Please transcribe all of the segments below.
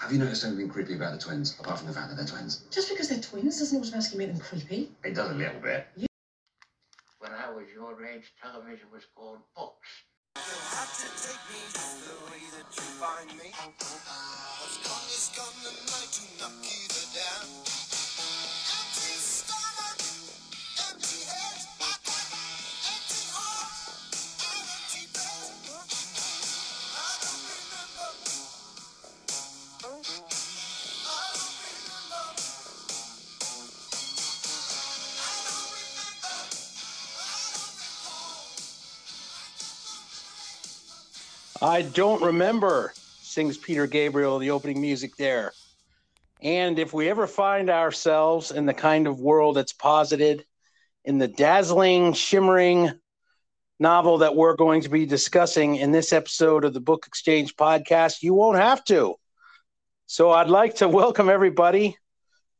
Have you noticed anything creepy about the twins, apart from the fact that they're twins? Just because they're twins doesn't automatically make them creepy. It does a little bit. When I was your age, television was called books. I don't remember, sings Peter Gabriel, the opening music there. And if we ever find ourselves in the kind of world that's posited in the dazzling, shimmering novel that we're going to be discussing in this episode of the Book Exchange podcast, you won't have to. So I'd like to welcome everybody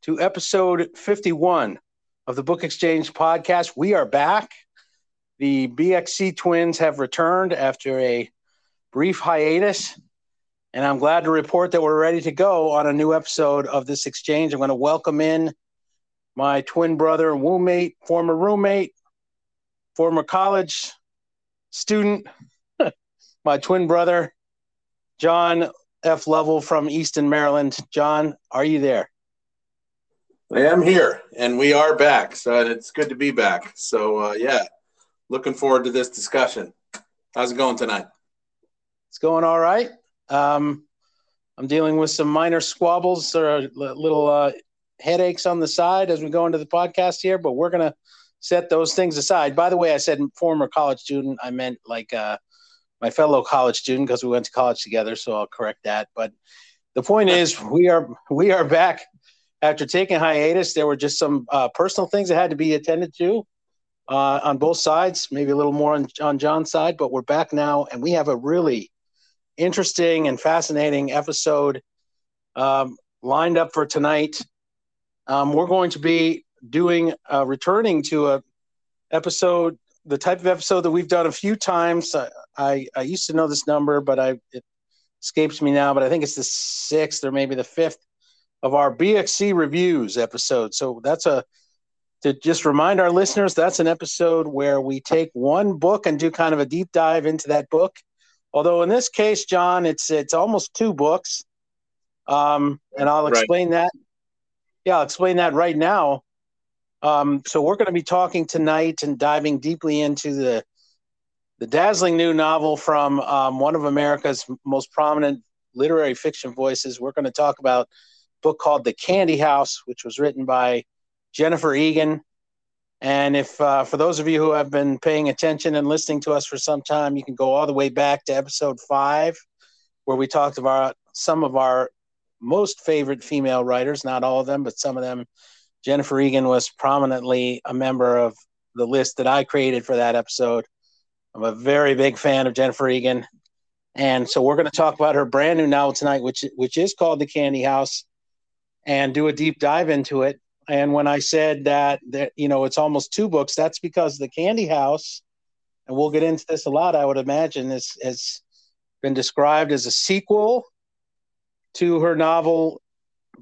to episode 51 of the Book Exchange podcast. We are back. The BXC twins have returned after a brief hiatus, and I'm glad to report that we're ready to go on a new episode of this exchange. I'm going to welcome in my twin brother and roommate, former roommate, former college student, my twin brother, John F. Lovell from Easton, Maryland. John, are you there? I am here, and we are back. So it's good to be back. So uh, yeah, looking forward to this discussion. How's it going tonight? It's going all right. Um, I'm dealing with some minor squabbles or little uh, headaches on the side as we go into the podcast here, but we're going to set those things aside. By the way, I said former college student. I meant like uh, my fellow college student because we went to college together. So I'll correct that. But the point is, we are we are back after taking hiatus. There were just some uh, personal things that had to be attended to uh, on both sides. Maybe a little more on, on John's side, but we're back now, and we have a really interesting and fascinating episode um, lined up for tonight. Um, we're going to be doing uh, returning to a episode, the type of episode that we've done a few times. I, I, I used to know this number, but I it escapes me now. But I think it's the sixth or maybe the fifth of our BXC reviews episode. So that's a to just remind our listeners that's an episode where we take one book and do kind of a deep dive into that book Although in this case, John, it's it's almost two books, um, and I'll explain right. that. Yeah, I'll explain that right now. Um, so we're going to be talking tonight and diving deeply into the the dazzling new novel from um, one of America's most prominent literary fiction voices. We're going to talk about a book called The Candy House, which was written by Jennifer Egan and if uh, for those of you who have been paying attention and listening to us for some time, you can go all the way back to episode five, where we talked about some of our most favorite female writers, not all of them, but some of them. Jennifer Egan was prominently a member of the list that I created for that episode. I'm a very big fan of Jennifer Egan. And so we're going to talk about her brand new novel tonight, which which is called The Candy House, and do a deep dive into it. And when I said that that you know it's almost two books, that's because the Candy House, and we'll get into this a lot. I would imagine has been described as a sequel to her novel,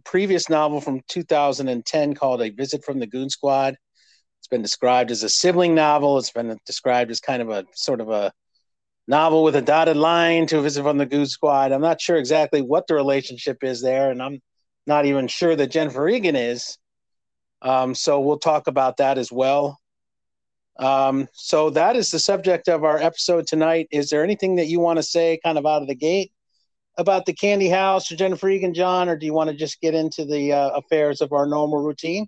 previous novel from 2010 called A Visit from the Goon Squad. It's been described as a sibling novel. It's been described as kind of a sort of a novel with a dotted line to a visit from the Goon Squad. I'm not sure exactly what the relationship is there, and I'm not even sure that Jennifer Egan is. Um, so we'll talk about that as well. Um, so that is the subject of our episode tonight. Is there anything that you want to say, kind of out of the gate, about the Candy House or Jennifer Egan, John, or do you want to just get into the uh, affairs of our normal routine?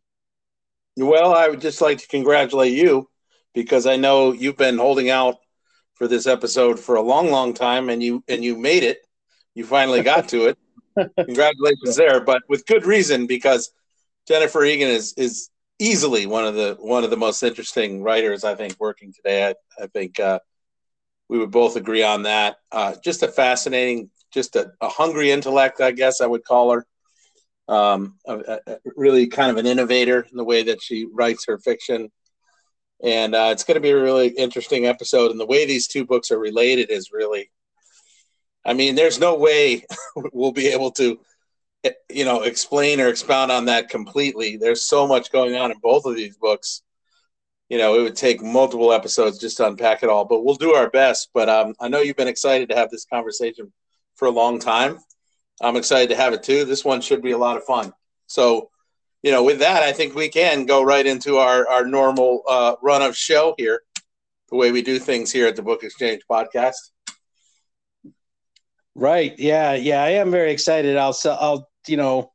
Well, I would just like to congratulate you because I know you've been holding out for this episode for a long, long time, and you and you made it. You finally got to it. Congratulations there, but with good reason because Jennifer Egan is is easily one of the one of the most interesting writers I think working today. I, I think uh, we would both agree on that. Uh, just a fascinating, just a, a, hungry intellect, I guess I would call her. Um, a, a, really kind of an innovator in the way that she writes her fiction. And uh, it's going to be a really interesting episode. And the way these two books are related is really, I mean, there's no way we'll be able to you know explain or expound on that completely. There's so much going on in both of these books. You know, it would take multiple episodes just to unpack it all, but we'll do our best. But um, I know you've been excited to have this conversation for a long time. I'm excited to have it too. This one should be a lot of fun. So, you know, with that, I think we can go right into our our normal uh, run of show here, the way we do things here at the Book Exchange podcast. Right. Yeah. Yeah. I am very excited. I'll, I'll, you know,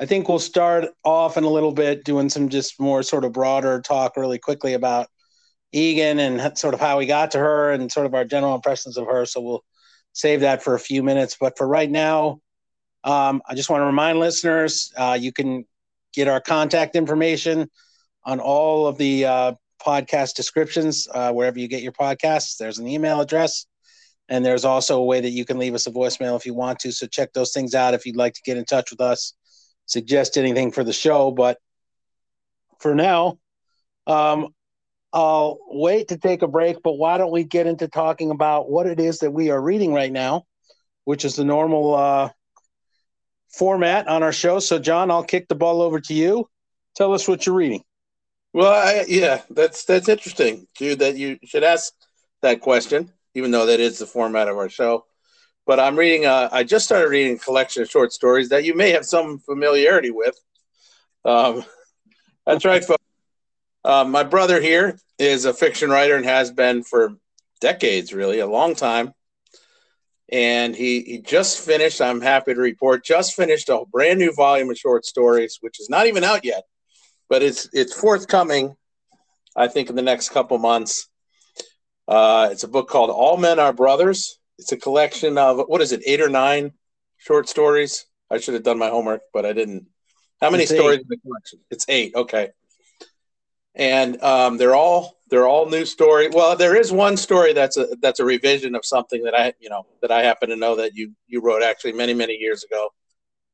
I think we'll start off in a little bit doing some just more sort of broader talk really quickly about Egan and sort of how we got to her and sort of our general impressions of her. So we'll save that for a few minutes. But for right now, um, I just want to remind listeners uh, you can get our contact information on all of the uh, podcast descriptions uh, wherever you get your podcasts. There's an email address and there's also a way that you can leave us a voicemail if you want to. So check those things out if you'd like to get in touch with us, suggest anything for the show. But for now, um, I'll wait to take a break. But why don't we get into talking about what it is that we are reading right now, which is the normal uh, format on our show. So, John, I'll kick the ball over to you. Tell us what you're reading. Well, I, yeah, that's that's interesting, Jude. That you should ask that question even though that is the format of our show. But I'm reading. Uh, I just started reading a collection of short stories that you may have some familiarity with. Um, that's right, folks. Uh, my brother here is a fiction writer and has been for decades, really, a long time. And he, he just finished, I'm happy to report, just finished a brand new volume of short stories, which is not even out yet, but it's it's forthcoming, I think, in the next couple months. Uh, it's a book called All Men Are Brothers. It's a collection of what is it, eight or nine short stories? I should have done my homework, but I didn't. How many It's stories eight. in the collection? It's eight. Okay, and um, they're all they're all new story. Well, there is one story that's a that's a revision of something that I you know that I happen to know that you you wrote actually many many years ago,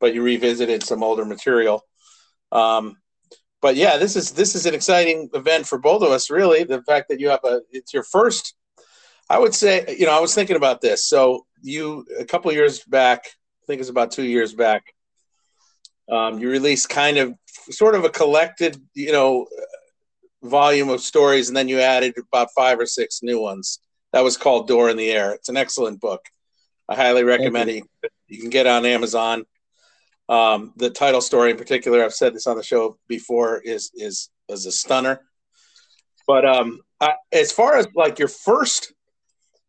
but you revisited some older material. Um, but yeah, this is this is an exciting event for both of us. Really, the fact that you have a it's your first. I would say, you know, I was thinking about this. So you a couple years back, I think it's about two years back, um, you released kind of sort of a collected, you know, volume of stories, and then you added about five or six new ones. That was called Door in the Air. It's an excellent book. I highly recommend it. You can get it on Amazon. Um, the title story in particular, I've said this on the show before, is is is a stunner. But um, I, as far as like your first,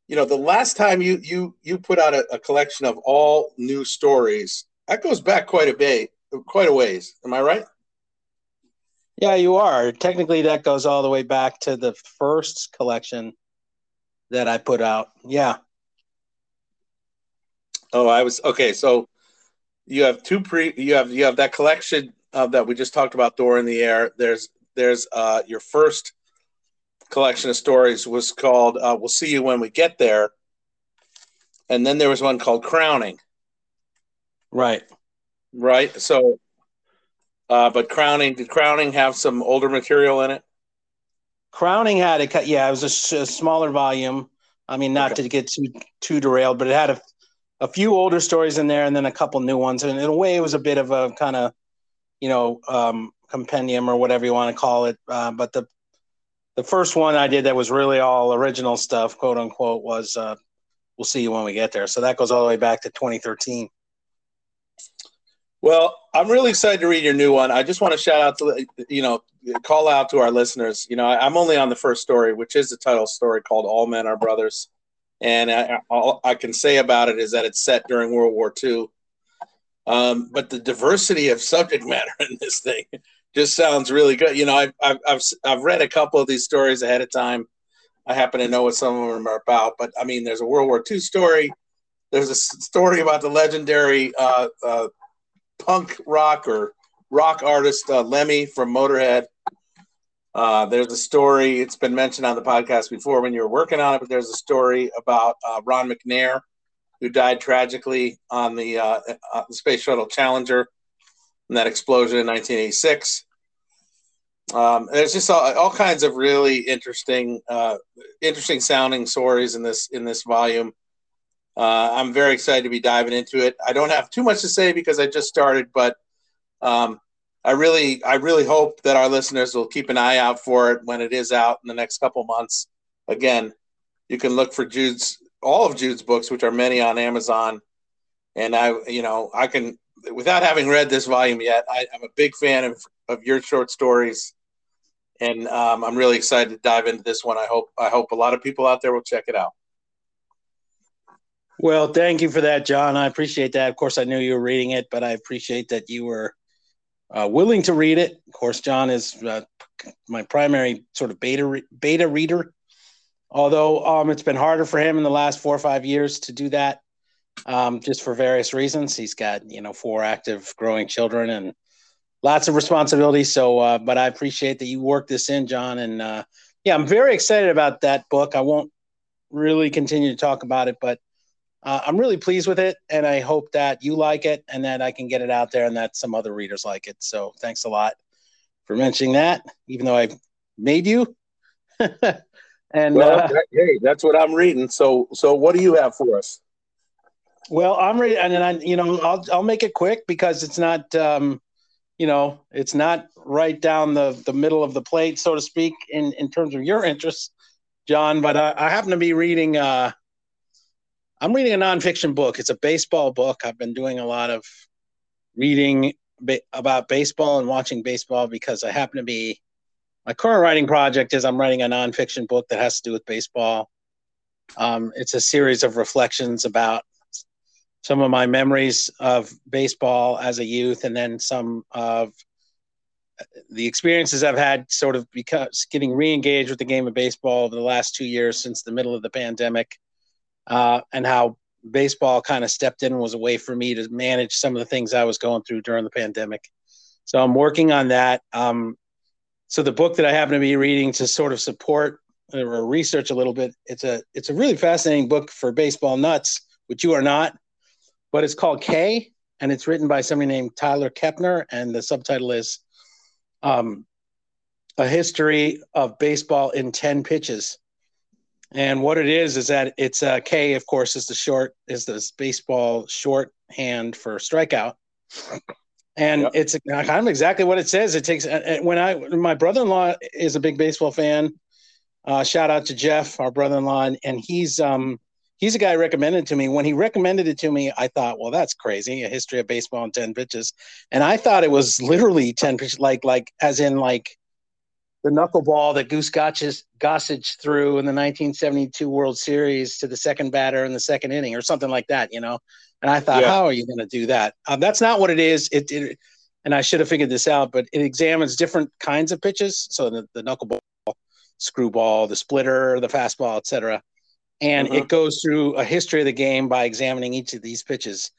you know, the last time you you you put out a, a collection of all new stories, that goes back quite a bit, quite a ways. Am I right? Yeah, you are. Technically, that goes all the way back to the first collection that I put out. Yeah. Oh, I was okay. So you have two pre. You have you have that collection uh, that we just talked about, Door in the Air. There's there's uh, your first collection of stories was called uh, "We'll See You When We Get There," and then there was one called "Crowning." Right. Right. So, uh, but crowning did crowning have some older material in it? Crowning had a cut. Yeah, it was a smaller volume. I mean, not Okay. to get too too derailed, but it had a, a few older stories in there, and then a couple new ones. And in a way, it was a bit of a kind of, you know, um, compendium or whatever you want to call it. Uh, but the the first one I did that was really all original stuff, quote unquote, was uh, "We'll see you when we get there." So that goes all the way back to 2013. Well, I'm really excited to read your new one. I just want to shout out to you know call out to our listeners. You know, I'm only on the first story, which is the title story called "All Men Are Brothers," and I, all I can say about it is that it's set during World War II. Um, but the diversity of subject matter in this thing just sounds really good. You know, I've, I've I've I've read a couple of these stories ahead of time. I happen to know what some of them are about, but I mean, there's a World War II story. There's a story about the legendary uh, uh, punk rock or rock artist uh, Lemmy from Motorhead. Uh, there's a story. It's been mentioned on the podcast before when you were working on it, but there's a story about uh, Ron McNair, who died tragically on the, uh, uh, the Space Shuttle Challenger in that explosion in 1986. Um, there's just all, all kinds of really interesting, uh, interesting sounding stories in this in this volume. Uh, I'm very excited to be diving into it. I don't have too much to say because I just started, but um, I really, I really hope that our listeners will keep an eye out for it when it is out in the next couple months. Again, you can look for Jude's all of Jude's books, which are many on Amazon. And I, you know, I can, without having read this volume yet, I, am a big fan of, of your short stories, and um, I'm really excited to dive into this one. I hope, I hope a lot of people out there will check it out. Well, thank you for that, John. I appreciate that. Of course, I knew you were reading it, but I appreciate that you were uh, willing to read it. Of course, John is uh, my primary sort of beta re- beta reader although um, it's been harder for him in the last four or five years to do that um, just for various reasons he's got you know four active growing children and lots of responsibility. so uh, but i appreciate that you worked this in john and uh, yeah i'm very excited about that book i won't really continue to talk about it but uh, i'm really pleased with it and i hope that you like it and that i can get it out there and that some other readers like it so thanks a lot for mentioning that even though i made you And well, uh, hey, that's what I'm reading. So, so what do you have for us? Well, I'm reading, and then I, you know, I'll I'll make it quick because it's not, um, you know, it's not right down the the middle of the plate, so to speak, in in terms of your interests, John. But I, I happen to be reading. Uh, I'm reading a nonfiction book. It's a baseball book. I've been doing a lot of reading about baseball and watching baseball because I happen to be my current writing project is I'm writing a nonfiction book that has to do with baseball. Um, it's a series of reflections about some of my memories of baseball as a youth, and then some of the experiences I've had, sort of because getting re-engaged with the game of baseball over the last two years since the middle of the pandemic, uh, and how baseball kind of stepped in and was a way for me to manage some of the things I was going through during the pandemic. So I'm working on that. Um, so the book that I happen to be reading to sort of support or research a little bit, it's a it's a really fascinating book for baseball nuts, which you are not, but it's called K, and it's written by somebody named Tyler Kepner, and the subtitle is um, "A History of Baseball in Ten Pitches." And what it is is that it's a K, of course, is the short is the baseball shorthand for strikeout and yep. it's kind of exactly what it says. It takes when I my brother-in-law is a big baseball fan. Uh, shout out to Jeff, our brother-in-law, and he's um he's a guy recommended to me. When he recommended it to me, I thought, well, that's crazy. A history of baseball in ten pitches, and I thought it was literally ten pitches, like like as in like the knuckleball that Goose Gossage, threw in the 1972 World Series to the second batter in the second inning, or something like that. You know, and I thought, yeah. how are you going to do that? Um, that's not what it is. It, it, and I should have figured this out, but it examines different kinds of pitches. So the, the knuckleball, screwball, the splitter, the fastball, etc. And uh-huh. it goes through a history of the game by examining each of these pitches.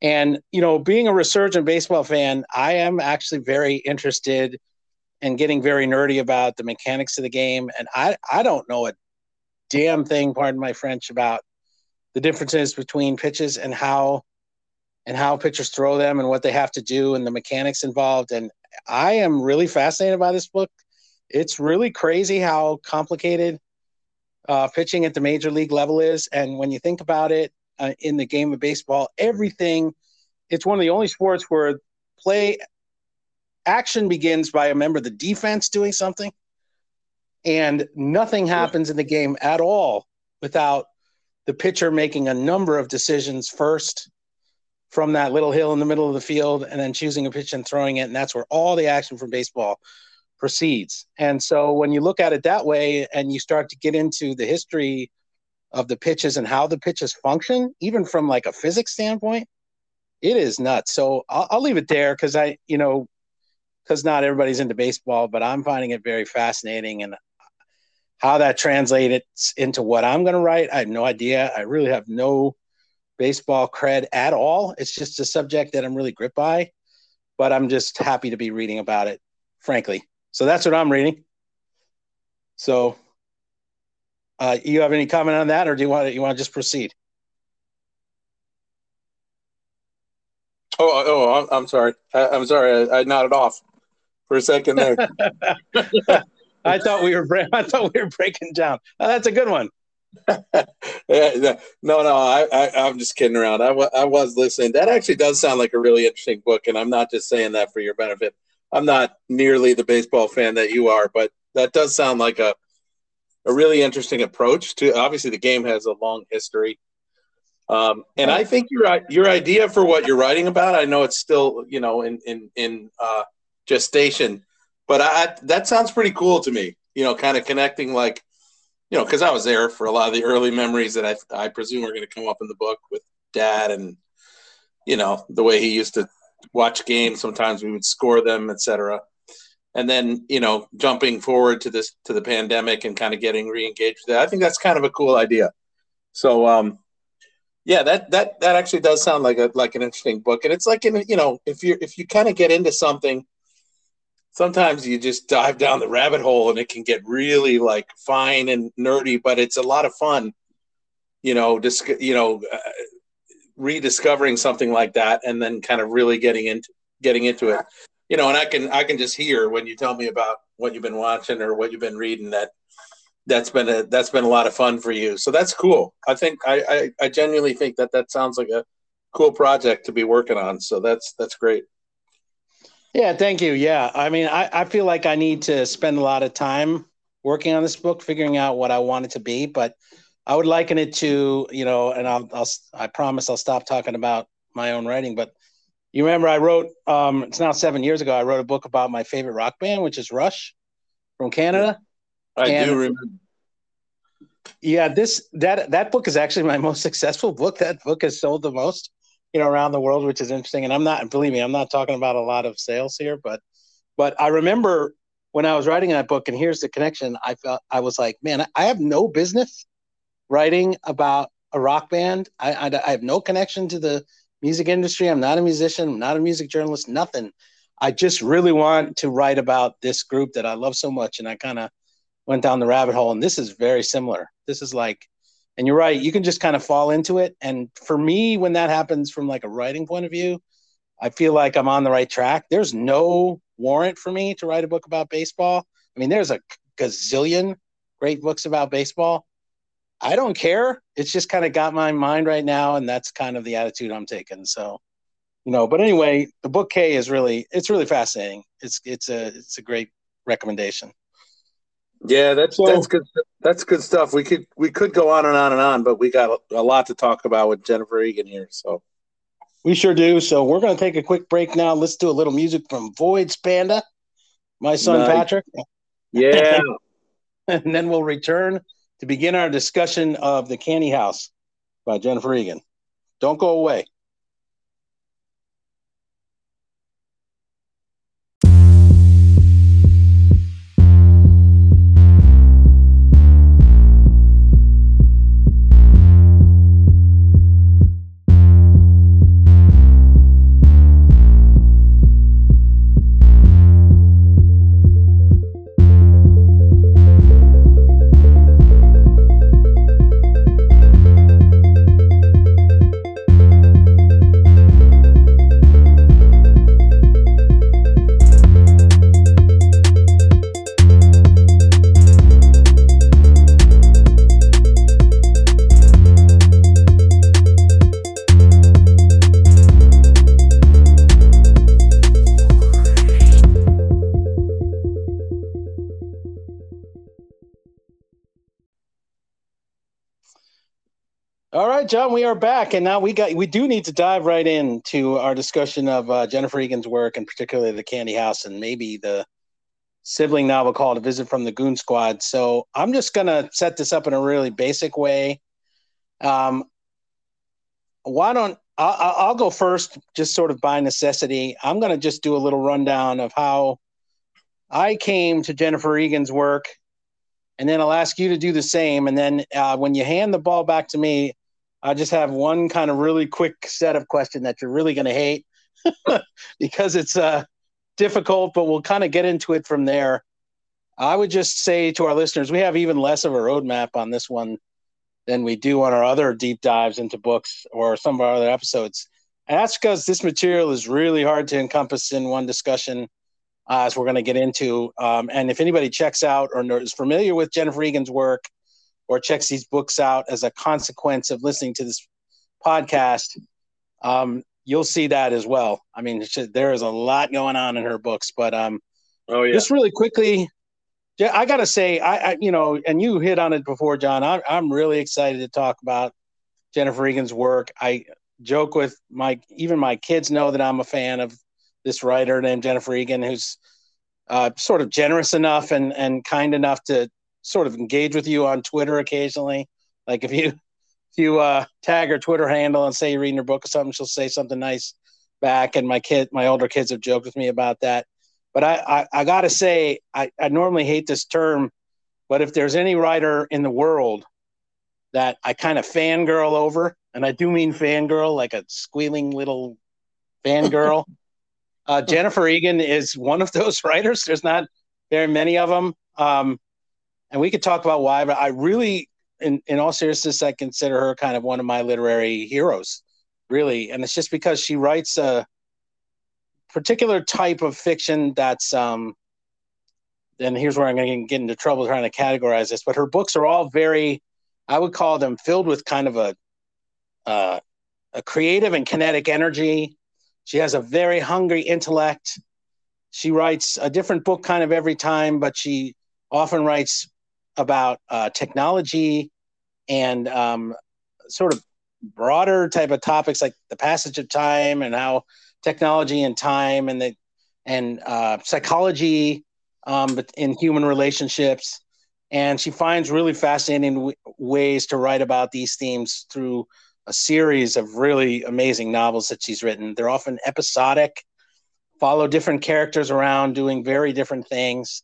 And you know, being a resurgent baseball fan, I am actually very interested in getting very nerdy about the mechanics of the game. And I I don't know a damn thing, pardon my French, about the differences between pitches and how and how pitchers throw them and what they have to do and the mechanics involved. And I am really fascinated by this book. It's really crazy how complicated uh, pitching at the major league level is. And when you think about it uh, in the game of baseball, everything, it's one of the only sports where play action begins by a member of the defense doing something. And nothing happens in the game at all without the pitcher making a number of decisions first from that little hill in the middle of the field and then choosing a pitch and throwing it. And that's where all the action from baseball proceeds. And so when you look at it that way and you start to get into the history of the pitches and how the pitches function, even from like a physics standpoint, it is nuts. So I'll, I'll leave it there because I, you know, because not everybody's into baseball, but I'm finding it very fascinating. And how that translates into what I'm going to write, I have no idea. I really have no baseball cred at all. It's just a subject that I'm really gripped by, but I'm just happy to be reading about it, frankly. So that's what I'm reading. So, uh, you have any comment on that, or do you want to, you want to just proceed? Oh, oh, I'm, sorry. I, am sorry. I, I nodded off for a second there. I thought we were I thought we were breaking down. Oh, that's a good one. Yeah, no, no, I, I, I'm just kidding around. I, I was listening. That actually does sound like a really interesting book, and I'm not just saying that for your benefit. I'm not nearly the baseball fan that you are, but that does sound like a a really interesting approach to. Obviously, the game has a long history, um, and I think your your idea for what you're writing about. I know it's still you know in in in uh, gestation, but I that sounds pretty cool to me. You know, kind of connecting like you know, because I was there for a lot of the early memories that I, I presume are going to come up in the book with dad and, you know, the way he used to watch games. Sometimes we would score them, etc. And then, you know, jumping forward to this, to the pandemic and kind of getting re-engaged with that. I think that's kind of a cool idea. So, um, yeah, that, that, that actually does sound like a, like an interesting book. And it's like, in, you know, if you're, if you kind of get into something, sometimes you just dive down the rabbit hole and it can get really like fine and nerdy but it's a lot of fun you know just you know uh, rediscovering something like that and then kind of really getting into getting into it. You know and i can i can just hear when you tell me about what you've been watching or what you've been reading that that's been a that's been a lot of fun for you. So that's cool. I think i i, I genuinely think that that sounds like a cool project to be working on. So that's that's great Yeah, thank you. Yeah, I mean, I, I feel like I need to spend a lot of time working on this book, figuring out what I want it to be. But I would liken it to, you know, and I'll, I'll I promise I'll stop talking about my own writing. But you remember I wrote, um, it's now seven years ago. I wrote a book about my favorite rock band, which is Rush from Canada. i And- do remember Yeah, this that that book is actually my most successful book. That book has sold the most, you know, around the world, which is interesting. And I'm not believe me, I'm not talking about a lot of sales here, but but I remember when I was writing that book, and here's the connection. I felt I was like, man, I have no business writing about a rock band. I I, I have no connection to the music industry. I'm not a musician. I'm not a music journalist. Nothing. I just really want to write about this group that I love so much, and I kind of went down the rabbit hole. And this is very similar. This is like, and you're right. You can just kind of fall into it. And for me, when that happens from like a writing point of view, I feel like I'm on the right track. There's no warrant for me to write a book about baseball. I mean, there's a gazillion great books about baseball. I don't care. It's just kind of got my mind right now, and that's kind of the attitude I'm taking. So, you know. But anyway, the book K is really it's really fascinating. It's it's a it's a great recommendation. Yeah, that's So- that's good. That's good stuff. We could we could go on and on and on, but we got a, lot to talk about with Jennifer Egan here. So We sure do. So we're going to take a quick break now. Let's do a little music from Voidz Panda, my son Nice. Patrick, yeah, and then we'll return to begin our discussion of The Candy House by Jennifer Egan. Don't go away. John, we are back, and now we got we do need to dive right into our discussion of uh, Jennifer Egan's work, and particularly the Candy House, and maybe the sibling novel called A Visit from the Goon Squad. So I'm just gonna set this up in a really basic way. Um, why don't I'll, I'll go first, just sort of by necessity. I'm gonna just do a little rundown of how I came to Jennifer Egan's work, and then I'll ask you to do the same. And then uh, when you hand the ball back to me, I just have one kind of really quick set of question that you're really going to hate because it's uh, difficult, but we'll kind of get into it from there. I would just say to our listeners, we have even less of a roadmap on this one than we do on our other deep dives into books or some of our other episodes. And that's because this material is really hard to encompass in one discussion, uh, as we're going to get into. Um, and if anybody checks out or is familiar with Jennifer Egan's work, or checks these books out as a consequence of listening to this podcast, um, you'll see that as well. I mean, there is a lot going on in her books, but um, oh yeah, just really quickly, yeah, I gotta say, I, I, you know, and you hit on it before, John. I'm I'm really excited to talk about Jennifer Egan's work. I joke with my even my kids know that I'm a fan of this writer named Jennifer Egan, who's uh, sort of generous enough and and kind enough to sort of engage with you on Twitter occasionally. Like if you if you uh, tag her Twitter handle and say you're reading her book or something, she'll say something nice back. And my kid, my older kids have joked with me about that. But I, I, I got to say, I, I normally hate this term, but if there's any writer in the world that I kind of fangirl over, and I do mean fangirl, like a squealing little fangirl, uh, Jennifer Egan is one of those writers. There's not very many of them. Um, and we could talk about why, but I really, in, in all seriousness, I consider her kind of one of my literary heroes, really. And it's just because she writes a, particular type of fiction that's um and here's where I'm going to get into trouble trying to categorize this, but her books are all very, I would call them filled with kind of a, uh, a creative and kinetic energy. She has a very hungry intellect. She writes a different book kind of every time, but she often writes about uh, technology and um, sort of broader type of topics like the passage of time and how technology and time and the and uh, psychology um, in human relationships. And she finds really fascinating w- ways to write about these themes through a series of really amazing novels that she's written. They're often episodic, follow different characters around doing very different things.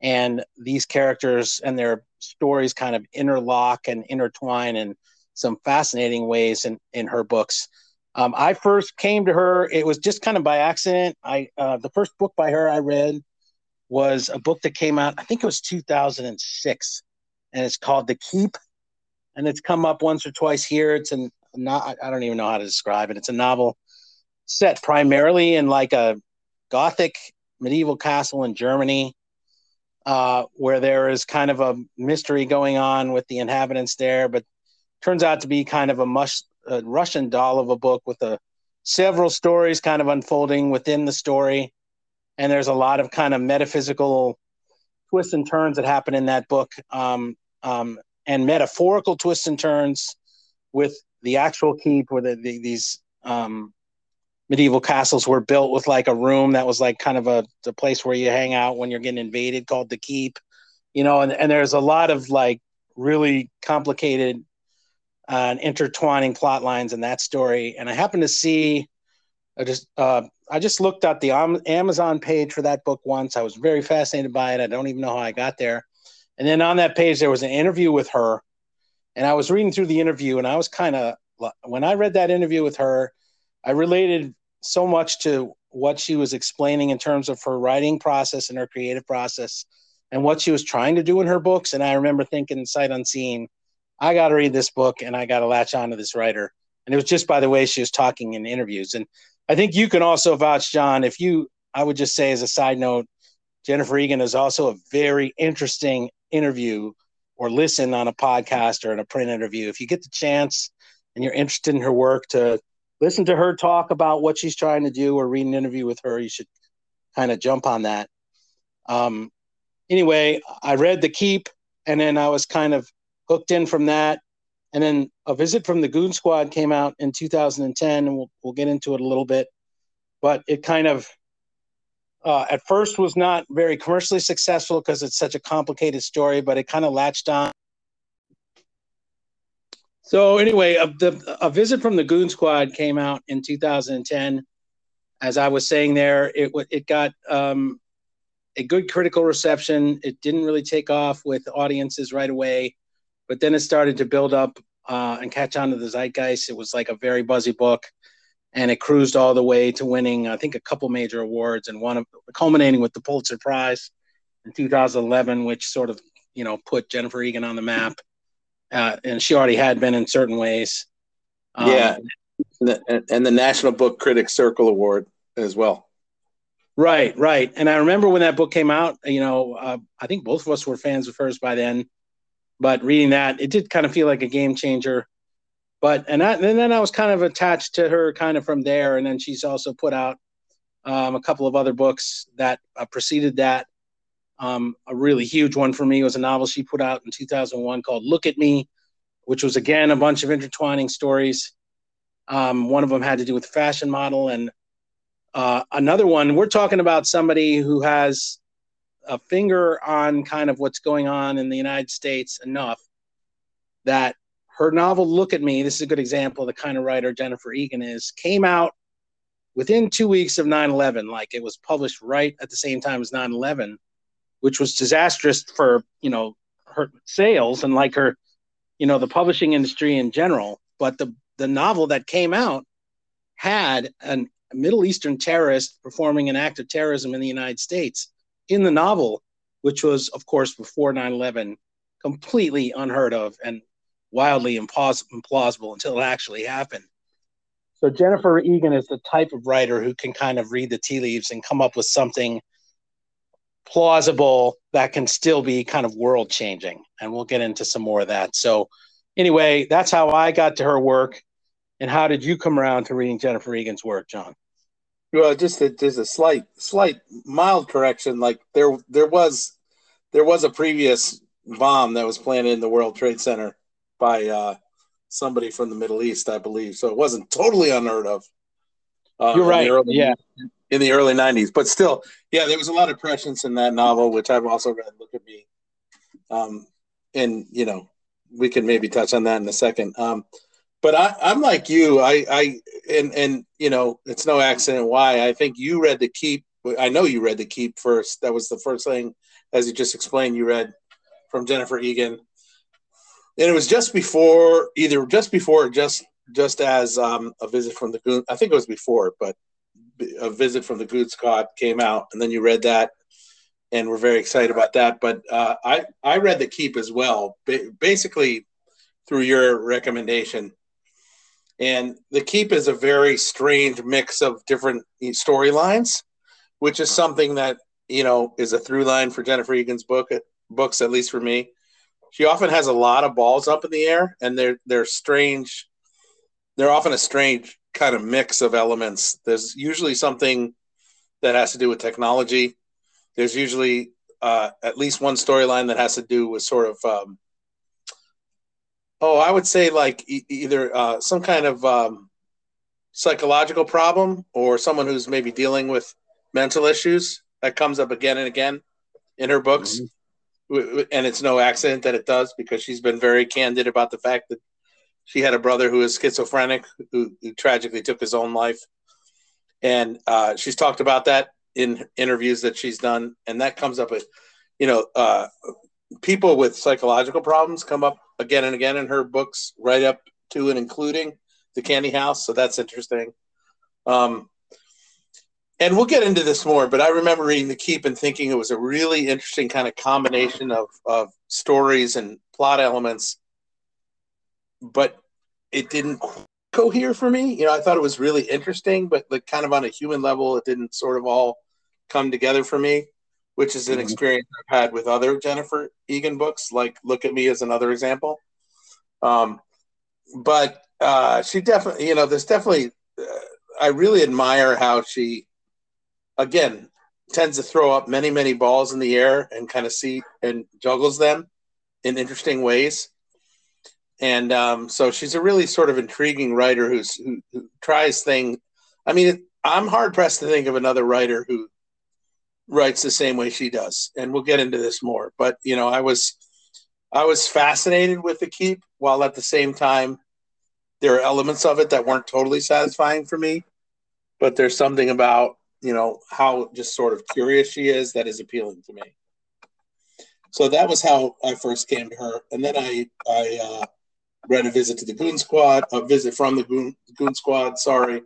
And these characters and their stories kind of interlock and intertwine in some fascinating ways in, in her books. Um, I first came to her. It was just kind of by accident. I uh, the first book by her I read was a book that came out. I think it was 2006, and it's called The Keep, and it's come up once or twice here. It's a not. I don't even know how to describe it. It's a novel set primarily in like a gothic medieval castle in Germany, uh, where there is kind of a mystery going on with the inhabitants there, but turns out to be kind of a mush a Russian doll of a book with a several stories kind of unfolding within the story, and there's a lot of kind of metaphysical twists and turns that happen in that book, um, um, and metaphorical twists and turns with the actual keep, where the, the, these um, medieval castles were built with like a room that was like kind of a the place where you hang out when you're getting invaded, called the keep, you know, and, and there's a lot of like really complicated uh, and intertwining plot lines in that story. And I happened to see, I just uh, I just looked at the Amazon page for that book once. I was very fascinated by it. I don't even know how I got there. And then on that page there was an interview with her, and I was reading through the interview, and I was kind of when I read that interview with her, I related so much to what she was explaining in terms of her writing process and her creative process and what she was trying to do in her books. And I remember thinking, sight unseen, I got to read this book and I got to latch on to this writer. And it was just by the way she was talking in interviews. And I think you can also vouch, John, if you, I would just say as a side note, Jennifer Egan is also a very interesting interview or listen on a podcast or in a print interview. If you get the chance and you're interested in her work to listen to her talk about what she's trying to do or read an interview with her, you should kind of jump on that. Um, anyway, I read The Keep and then I was kind of hooked in from that. And then a visit from the Goon Squad came out in 2010, and we'll we'll get into it a little bit. But it kind of uh, at first was not very commercially successful because it's such a complicated story, but it kind of latched on. So anyway, a, the, a visit from the Goon Squad came out in 2010. As I was saying there, it it got um, a good critical reception. It didn't really take off with audiences right away but then it started to build up uh, and catch on to the zeitgeist. It was like a very buzzy book, and it cruised all the way to winning, I think, a couple major awards, and one of culminating with the Pulitzer Prize in 2011, which sort of you know put Jennifer Egan on the map, uh, and she already had been in certain ways. Um, yeah, and the, National Book Critics Circle Award as well. Right, right. And I remember when that book came out, you know, uh, I think both of us were fans of hers by then but reading that, it did kind of feel like a game changer. But and, I, and then I was kind of attached to her kind of from there, and then she's also put out um, a couple of other books that uh, preceded that. Um, a really huge one for me was a novel she put out in 2001 called Look at Me, which was again a bunch of intertwining stories. Um, one of them had to do with fashion model, and uh, another one, we're talking about somebody who has a finger on kind of what's going on in the United States enough that her novel Look at Me, this is a good example of the kind of writer Jennifer Egan is, came out within two weeks of 9 11. Like it was published right at the same time as 9 11, which was disastrous for, you know, her sales and like her, you know, the publishing industry in general. But the, the novel that came out had a Middle Eastern terrorist performing an act of terrorism in the United States in the novel, which was, of course, before 9 11, completely unheard of and wildly implaus- implausible until it actually happened. So Jennifer Egan is the type of writer who can kind of read the tea leaves and come up with something plausible that can still be kind of world changing. And we'll get into some more of that. So anyway, that's how I got to her work. And how did you come around to reading Jennifer Egan's work, John? Well, just a, just a slight, slight, mild correction. Like there, there was, there was a previous bomb that was planted in the World Trade Center by uh, somebody from the Middle East, I believe. So it wasn't totally unheard of. Uh, You're right. Early, yeah. In the early '90s, but still, yeah, there was a lot of prescience in that novel, which I've also read. Look at me, um, and you know, we can maybe touch on that in a second. Um, but I, I'm like you. I, I, and and you know, it's no accident why I think you read the Keep. I know you read the Keep first. That was the first thing, as you just explained, you read from Jennifer Egan, and it was just before, either just before, or just just as um, a visit from the Goon. I think it was before, but a visit from the Goon Squad came out, and then you read that, and we're very excited about that. But uh, I I read the Keep as well, basically through your recommendation and The Keep is a very strange mix of different storylines, which is something that, you know, is a through line for Jennifer Egan's book books, at least for me. She often has a lot of balls up in the air and they're they're strange. They're often a strange kind of mix of elements. There's usually something that has to do with technology. There's usually uh, at least one storyline that has to do with sort of um, Oh, I would say like e- either uh, some kind of um, psychological problem or someone who's maybe dealing with mental issues that comes up again and again in her books. Mm-hmm. And it's no accident that it does because she's been very candid about the fact that she had a brother who was schizophrenic who, who tragically took his own life. And uh, she's talked about that in interviews that she's done. And that comes up with, you know, uh, people with psychological problems come up again and again in her books, right up to and including the Candy House. So that's interesting. Um, and we'll get into this more, but I remember reading The Keep and thinking it was a really interesting kind of combination of, of stories and plot elements, but it didn't cohere for me. You know, I thought it was really interesting, but like kind of on a human level, it didn't sort of all come together for me which is an mm-hmm. experience I've had with other Jennifer Egan books, like Look at Me as another example. Um, but uh, she definitely, you know, there's definitely, uh, I really admire how she, again, tends to throw up many, many balls in the air and kind of see and juggles them in interesting ways. And um, so she's a really sort of intriguing writer who's who, who tries things. I mean, I'm hard pressed to think of another writer who writes the same way she does, and we'll get into this more. But you know, I was I was fascinated with the keep, while at the same time, there are elements of it that weren't totally satisfying for me. But there's something about you know how just sort of curious she is that is appealing to me. So that was how I first came to her, and then I I uh, read a visit to the Goon Squad, a visit from the Goon, Goon Squad. Sorry,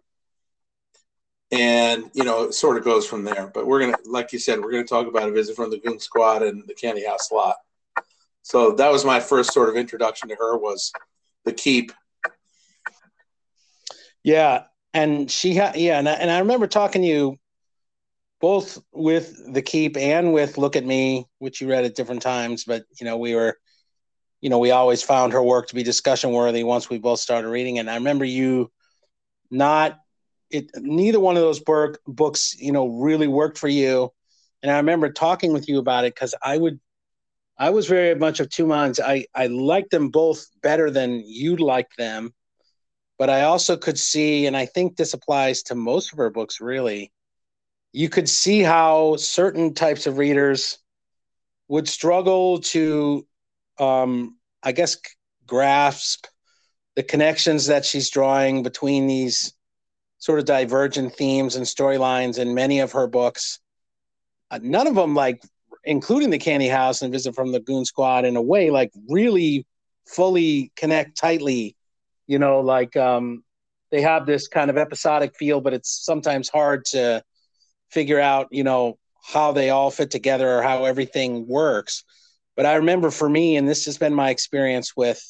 and you know it sort of goes from there. But we're gonna like you said we're gonna talk about a visit from the goon squad and the candy house lot. So that was my first sort of introduction to her was the keep. Yeah and she had yeah and I, and I remember talking to you both with the keep and with look at me which you read at different times but you know we were you know, we always found her work to be discussion worthy once we both started reading. And I remember you not it neither one of those book, books, you know, really worked for you. And I remember talking with you about it because I would I was very much of two minds. I, I liked them both better than you liked them, but I also could see, and I think this applies to most of her books really, you could see how certain types of readers would struggle to um, I guess grasp the connections that she's drawing between these sort of divergent themes and storylines in many of her books. Uh, none of them, like including the Candy House and Visit from the Goon Squad, in a way, like really fully connect tightly. You know, like um, they have this kind of episodic feel, but it's sometimes hard to figure out, you know, how they all fit together or how everything works. But I remember for me, and this has been my experience with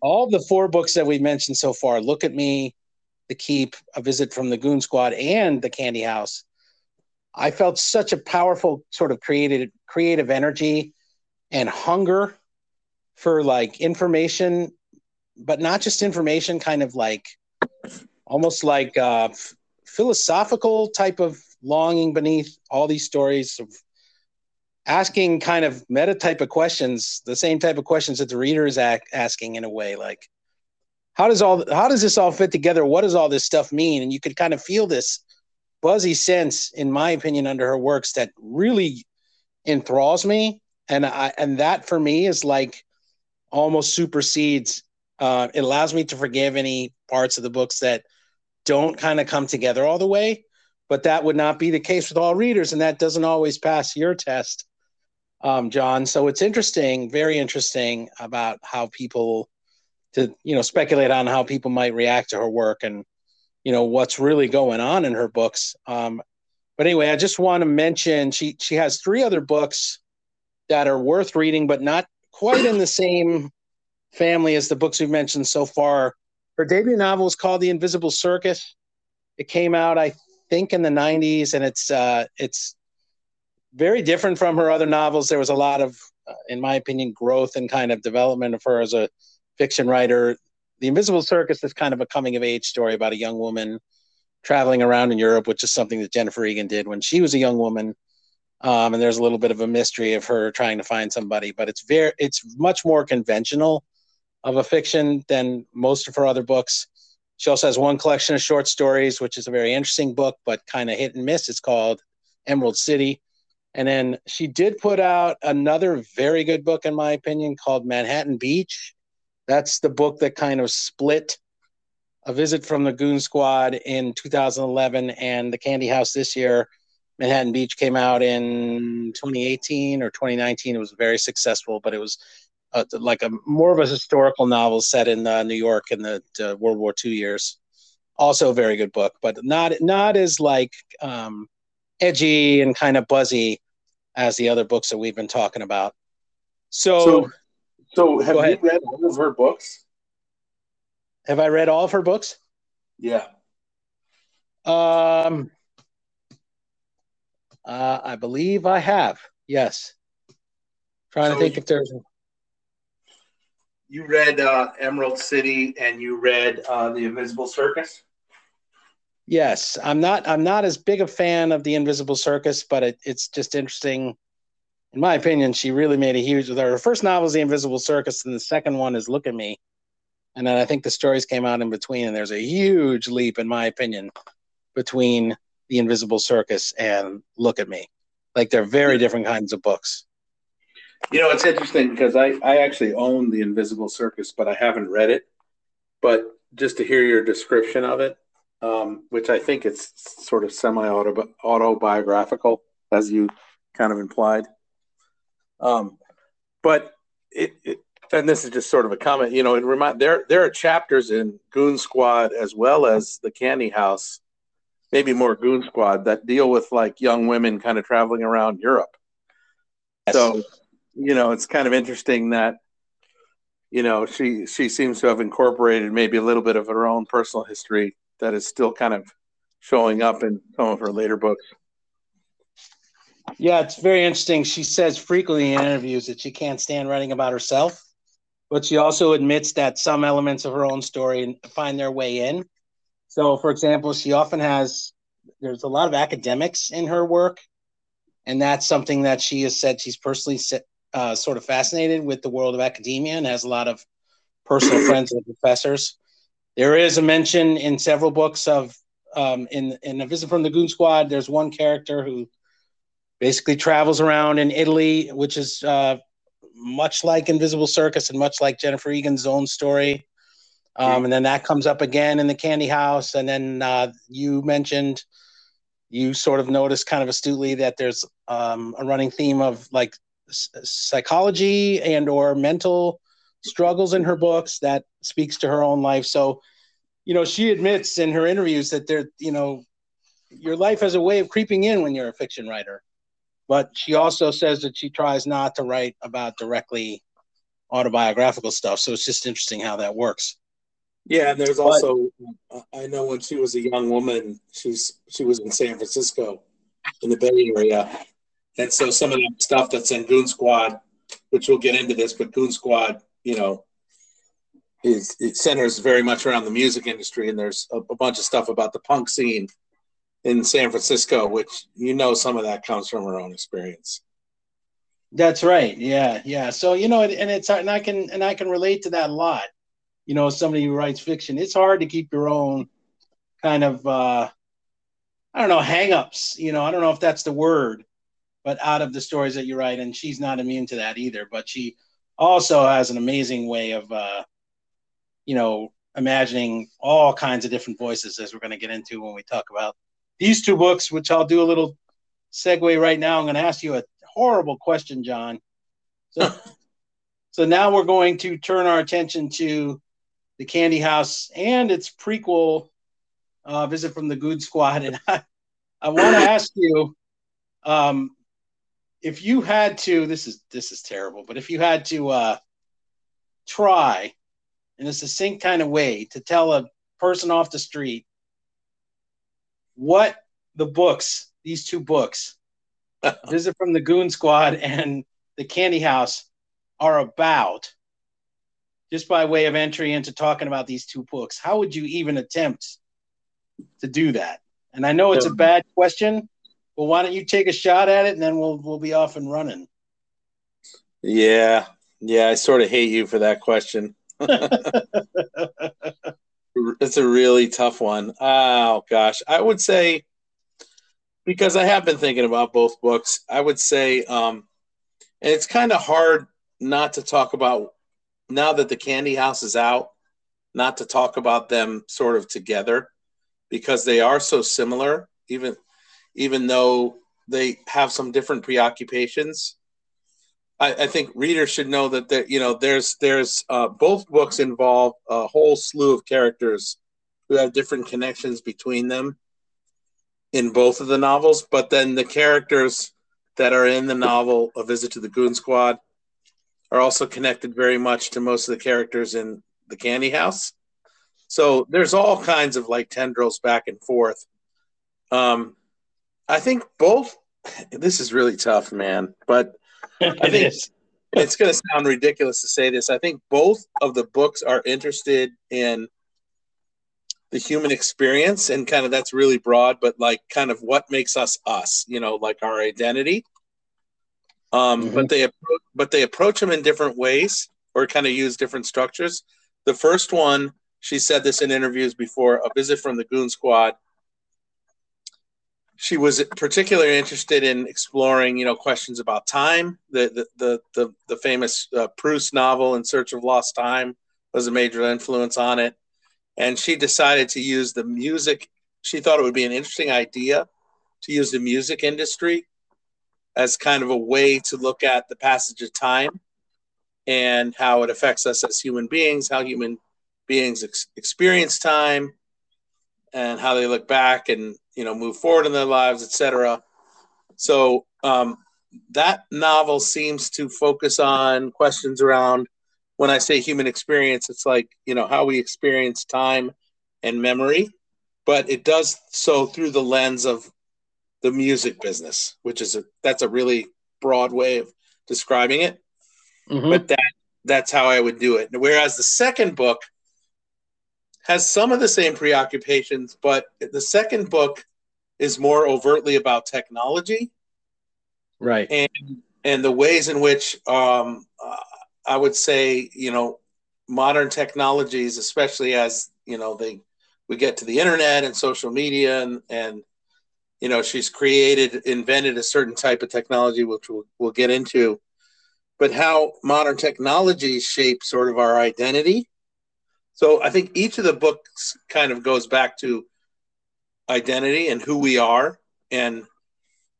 all the four books that we've mentioned so far Look at Me, The Keep, A Visit from the Goon Squad, and The Candy House. I felt such a powerful sort of creative creative energy and hunger for like information, but not just information, kind of like almost like uh, philosophical type of longing beneath all these stories of asking kind of meta type of questions, the same type of questions that the reader is asking in a way, like how does all how does this all fit together? What does all this stuff mean? And you could kind of feel this buzzy sense, in my opinion, under her works that really enthralls me, and I and that for me is like almost supersedes. Uh, it allows me to forgive any parts of the books that don't kind of come together all the way but that would not be the case with all readers and that doesn't always pass your test um, John. So it's interesting, very interesting about how people to you know speculate on how people might react to her work and you know what's really going on in her books. Um, but anyway, I just want to mention she she has three other books that are worth reading, but not quite in the same family as the books we've mentioned so far. Her debut novel is called The Invisible Circus. It came out, I think, in the '90s, and it's uh, it's very different from her other novels. There was a lot of, uh, in my opinion, growth and kind of development of her as a fiction writer. The Invisible Circus is kind of a coming of age story about a young woman traveling around in Europe, which is something that Jennifer Egan did when she was a young woman. Um, and there's a little bit of a mystery of her trying to find somebody, but it's very, it's much more conventional of a fiction than most of her other books. She also has one collection of short stories, which is a very interesting book, but kind of hit and miss. It's called Emerald City. And then she did put out another very good book, in my opinion, called Manhattan Beach. That's the book that kind of split a visit from the Goon Squad in 2011 and the Candy House this year. Manhattan Beach came out in 2018 or 2019. It was very successful, but it was uh, like a more of a historical novel set in uh, New York in the uh, World War II years. Also, a very good book, but not not as like um, edgy and kind of buzzy as the other books that we've been talking about. So, so, so have you read all of her books? Have I read all of her books? Yeah. Um, uh, I believe I have. Yes. Trying so to think you, if there's. You read uh, Emerald City and you read uh, The Invisible Circus. Yes, I'm not. I'm not as big a fan of the Invisible Circus, but it, it's just interesting. In my opinion, she really made a huge. With her first novel is The Invisible Circus, and the second one is Look at Me, and then I think the stories came out in between, and there's a huge leap, in my opinion, between The Invisible Circus and Look at Me. Like they're very different kinds of books. You know, it's interesting because I I actually own The Invisible Circus, but I haven't read it. But just to hear your description of it, um, which I think it's sort of semi autobiographical, as you kind of implied. Um, but it, it, and this is just sort of a comment, you know, it remind there there are chapters in Goon Squad as well as the Candy House, maybe more Goon Squad that deal with like young women kind of traveling around Europe. Yes. So, you know, it's kind of interesting that you know she she seems to have incorporated maybe a little bit of her own personal history that is still kind of showing up in some of her later books. Yeah, it's very interesting. She says frequently in interviews that she can't stand writing about herself. but she also admits that some elements of her own story find their way in. So, for example, she often has there's a lot of academics in her work, and that's something that she has said she's personally uh, sort of fascinated with the world of academia and has a lot of personal friends and professors. There is a mention in several books of um, in in a visit from the Goon Squad. There's one character who basically travels around in Italy, which is uh, much like Invisible Circus and much like Jennifer Egan's own story. Um, and then that comes up again in the Candy House. And then uh, you mentioned you sort of noticed kind of astutely that there's um, a running theme of like psychology and or mental struggles in her books that speaks to her own life. So, you know, she admits in her interviews that there, you know, your life has a way of creeping in when you're a fiction writer. But she also says that she tries not to write about directly autobiographical stuff. So it's just interesting how that works. Yeah, and there's also I know when she was a young woman, she's she was in San Francisco, in the Bay Area, and so some of the stuff that's in Goon Squad, which we'll get into this, but Goon Squad, you know, is it centers very much around the music industry, and there's a, a bunch of stuff about the punk scene in San Francisco, which you know some of that comes from her own experience. That's right. Yeah, yeah. So you know, and it's and I can and I can relate to that a lot you know, somebody who writes fiction, it's hard to keep your own kind of uh I don't know, hangups, you know, I don't know if that's the word, but out of the stories that you write, and she's not immune to that either. But she also has an amazing way of uh, you know, imagining all kinds of different voices as we're gonna get into when we talk about these two books, which I'll do a little segue right now. I'm gonna ask you a horrible question, John. So so now we're going to turn our attention to the Candy House and its prequel, uh, Visit from the Goon Squad. And I, I want to ask you, um, if you had to, this is this is terrible, but if you had to uh, try in a succinct kind of way to tell a person off the street what the books, these two books, Visit from the Goon Squad and The Candy House, are about, just by way of entry into talking about these two books, how would you even attempt to do that? And I know it's a bad question, but why don't you take a shot at it and then we'll we'll be off and running. Yeah. Yeah, I sort of hate you for that question. it's a really tough one. Oh gosh. I would say because I have been thinking about both books, I would say um and it's kind of hard not to talk about now that the candy house is out, not to talk about them sort of together because they are so similar, even even though they have some different preoccupations. I, I think readers should know that there, you know, there's there's uh, both books involve a whole slew of characters who have different connections between them in both of the novels, but then the characters that are in the novel A Visit to the Goon Squad are also connected very much to most of the characters in the Candy House. So there's all kinds of like tendrils back and forth. Um, I think both. This is really tough, man. But I think it's going to sound ridiculous to say this. I think both of the books are interested in the human experience, and kind of that's really broad, but like kind of what makes us us. You know, like our identity. Um, mm-hmm. But they but they approach them in different ways, or kind of use different structures. The first one, she said this in interviews before, a visit from the Goon Squad. She was particularly interested in exploring, you know, questions about time. The the the the, the famous uh, Proust novel *In Search of Lost Time* was a major influence on it, and she decided to use the music. She thought it would be an interesting idea to use the music industry as kind of a way to look at the passage of time and how it affects us as human beings, how human beings ex- experience time, and how they look back and you know move forward in their lives, etc. So um, that novel seems to focus on questions around when I say human experience, it's like you know how we experience time and memory, but it does so through the lens of the music business, which is a that's a really broad way of describing it. Mm-hmm. But that that's how I would do it. Whereas the second book has some of the same preoccupations, but the second book is more overtly about technology, right? And and the ways in which um, uh, I would say, you know, modern technologies, especially as you know they we get to the internet and social media and and you know she's created invented a certain type of technology which we'll, we'll get into but how modern technology shape sort of our identity so i think each of the books kind of goes back to identity and who we are. And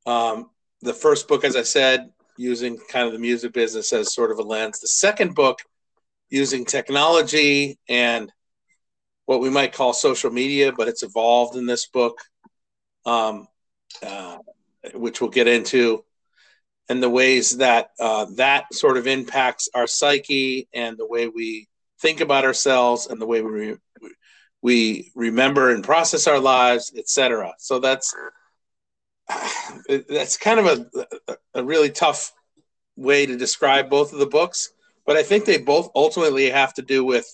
um, the first book as i said using kind of the music business as sort of a lens. The second book using technology and what we might call social media, but it's evolved in this book, um, uh, which we'll get into, and the ways that uh, that sort of impacts our psyche and the way we think about ourselves and the way we we remember and process our lives, etc. So that's that's kind of a, a really tough way to describe both of the books, but I think they both ultimately have to do with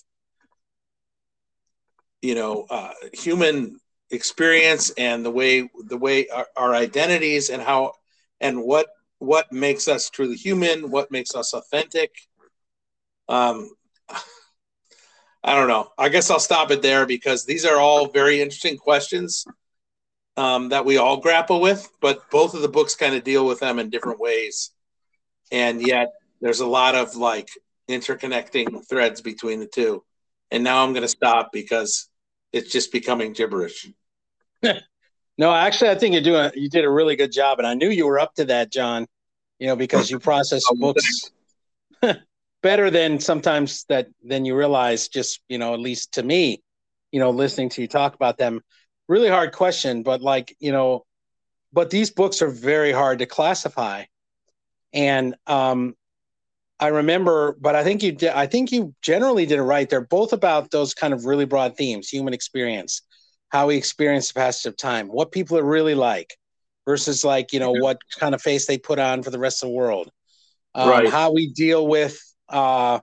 you know uh, human experience and the way the way our, our, identities and how and what what makes us truly human what makes us authentic um i don't know i guess i'll stop it there because these are all very interesting questions um, that we all grapple with but both of the books kind of deal with them in different ways and yet there's a lot of like interconnecting threads between the two and now i'm going to stop because it's just becoming gibberish. no, actually, I think you're doing you did a really good job, and I knew you were up to that, John. You know, because you process books better than sometimes that than you realize. Just you know, at least to me, you know, listening to you talk about them, really hard question, but like you know, but these books are very hard to classify, and um, I remember, but I think you did. I think you generally did it right. They're both about those kind of really broad themes: human experience, how we experience the passage of time, what people are really like, versus like you know what kind of face they put on for the rest of the world, um, right? How we deal with uh,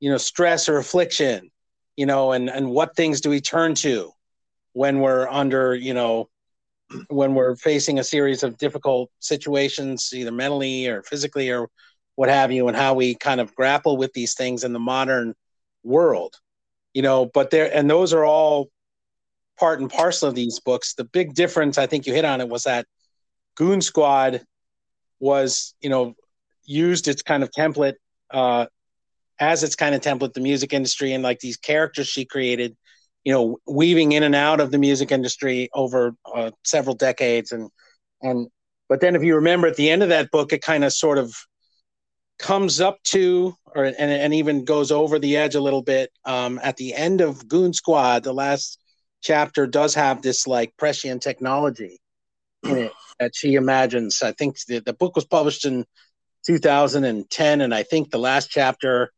you know stress or affliction, you know, and and what things do we turn to when we're under you know when we're facing a series of difficult situations, either mentally or physically or what have you, and how we kind of grapple with these things in the modern world. You know, but there and those are all part and parcel of these books. The big difference, I think you hit on it, was that Goon Squad was, you know, used its kind of template uh, as its kind of template, the music industry and like these characters she created, you know, weaving in and out of the music industry over uh, several decades, and and but then if you remember at the end of that book, it kind of sort of comes up to or and, and even goes over the edge a little bit um, at the end of Goon Squad. The last chapter does have this like prescient technology in it that she imagines. I think the, the book was published in 2010, and I think the last chapter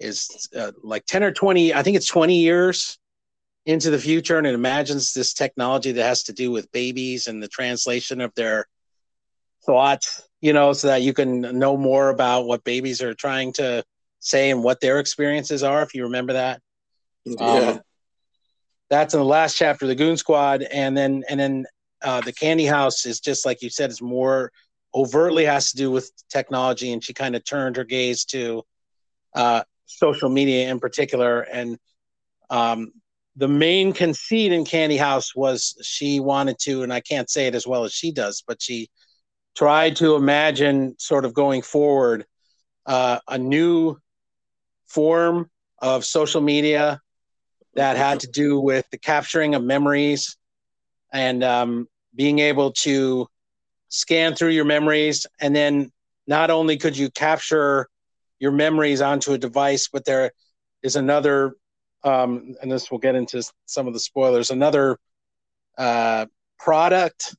is uh, like 10 or 20. I think it's 20 years into the future, and it imagines this technology that has to do with babies and the translation of their thoughts you know, so that you can know more about what babies are trying to say and what their experiences are. If you remember that, yeah, um, that's in the last chapter of the Goon Squad, and then and then uh, the Candy House is just like you said, is more overtly has to do with technology, and she kind of turned her gaze to uh, social media in particular, and um, the main conceit in Candy House was she wanted to, and I can't say it as well as she does, but she tried to imagine sort of going forward uh, a new form of social media that had to do with the capturing of memories and um, being able to scan through your memories and then not only could you capture your memories onto a device but there is another um, and this will get into some of the spoilers another uh, product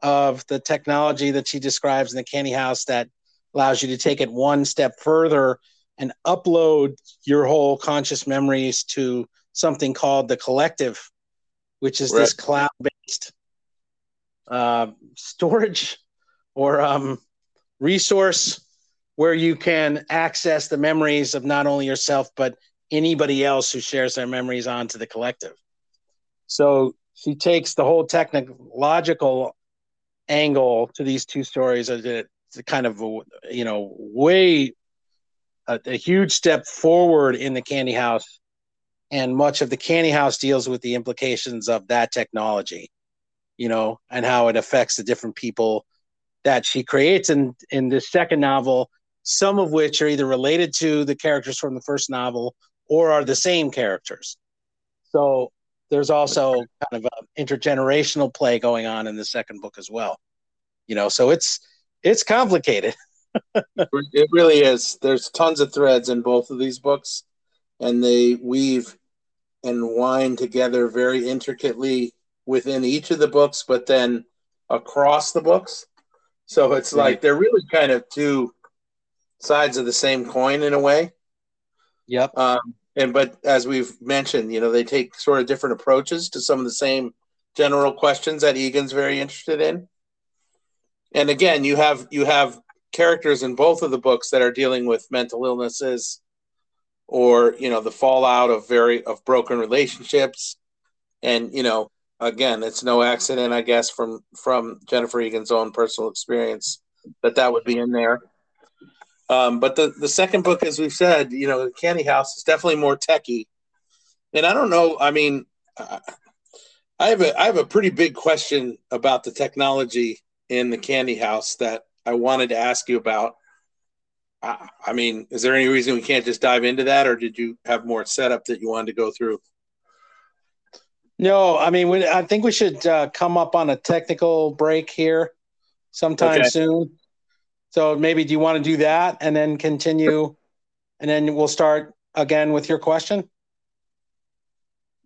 of the technology that she describes in the Candy House that allows you to take it one step further and upload your whole conscious memories to something called the collective, which is right. this cloud based uh, storage or um, resource where you can access the memories of not only yourself but anybody else who shares their memories onto the collective. So she takes the whole technological angle to these two stories as a, kind of you know way a, a huge step forward in the candy house and much of the candy house deals with the implications of that technology you know and how it affects the different people that she creates. In in this second novel some of which are either related to the characters from the first novel or are the same characters. So there's also kind of an intergenerational play going on in the second book as well. You know so it's it's complicated. It really is. There's tons of threads in both of these books, and they weave and wind together very intricately within each of the books, but then across the books. So it's Right. like they're really kind of two sides of the same coin in a way. yep Um, and but as we've mentioned, you know, they take sort of different approaches to some of the same general questions that Egan's very interested in. And again, you have you have characters in both of the books that are dealing with mental illnesses or you know the fallout of very of broken relationships and you know again it's no accident i guess from from jennifer egan's own personal experience that that would be in there um, but the the second book as we've said you know the candy house is definitely more techy and i don't know i mean i have a i have a pretty big question about the technology in the candy house that I wanted to ask you about. I, I mean, is there any reason we can't just dive into that, or did you have more setup that you wanted to go through? No i mean we, i think we should uh, come up on a technical break here sometime Okay. soon so maybe do you want to do that and then continue and then we'll start again with your question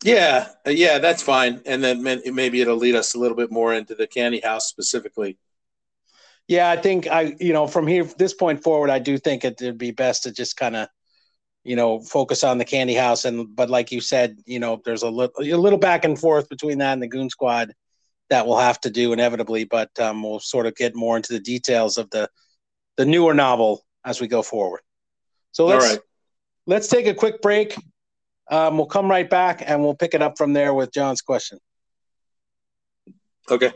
Yeah, uh, yeah, that's fine. And then maybe it'll lead us a little bit more into the candy house specifically. Yeah, I think I, you know, from here this point forward, I do think it, it'd be best to just kind of, you know, focus on the candy house. And but like you said, you know, there's a little a little back and forth between that and the Goon Squad that we'll have to do inevitably. But um, we'll sort of get more into the details of the the newer novel as we go forward. So let's right. let's take a quick break. Um, we'll come right back and we'll pick it up from there with John's question. Okay.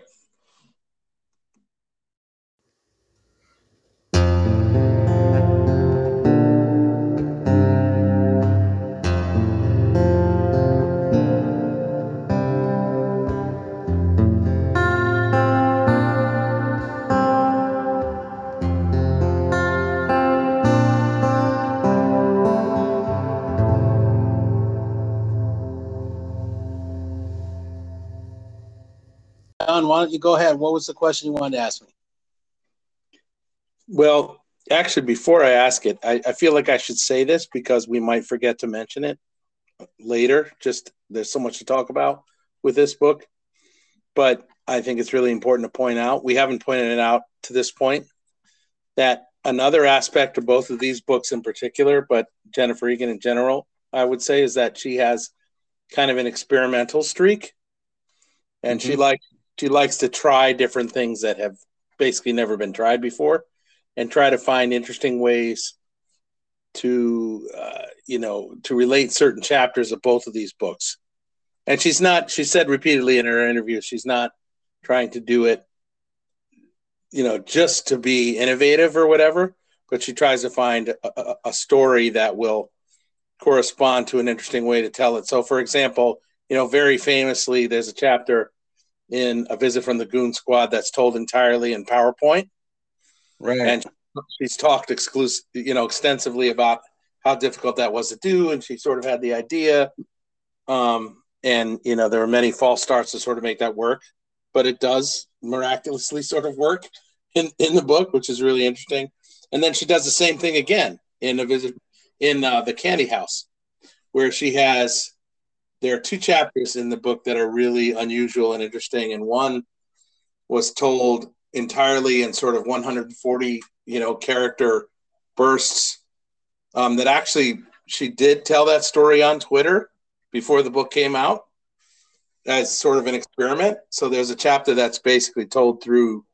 John, why don't you go ahead? What was the question you wanted to ask me? Well, actually, before I ask it, I, I feel like I should say this because we might forget to mention it later. Just there's so much to talk about with this book, but I think it's really important to point out. We haven't pointed it out to this point that another aspect of both of these books in particular, but Jennifer Egan in general, I would say, is that she has kind of an experimental streak, and she Mhm. likes she likes to try different things that have basically never been tried before and try to find interesting ways to uh, you know to relate certain chapters of both of these books. And she's not she said repeatedly in her interview she's not trying to do it you know just to be innovative or whatever but she tries to find a, a, story that will correspond to an interesting way to tell it. So for example you know very famously there's a chapter in a visit from the goon squad that's told entirely in powerpoint Right. and she's talked exclusive, you know, extensively about how difficult that was to do, and she sort of had the idea. Um, and you know, there were many false starts to sort of make that work, but it does miraculously sort of work in in the book, which is really interesting. And then she does the same thing again in a visit in uh, the Candy House, where she has. There are two chapters in the book that are really unusual and interesting, and one was told entirely in sort of 140 you know character bursts um, that actually she did tell that story on twitter before the book came out as sort of an experiment so there's a chapter that's basically told through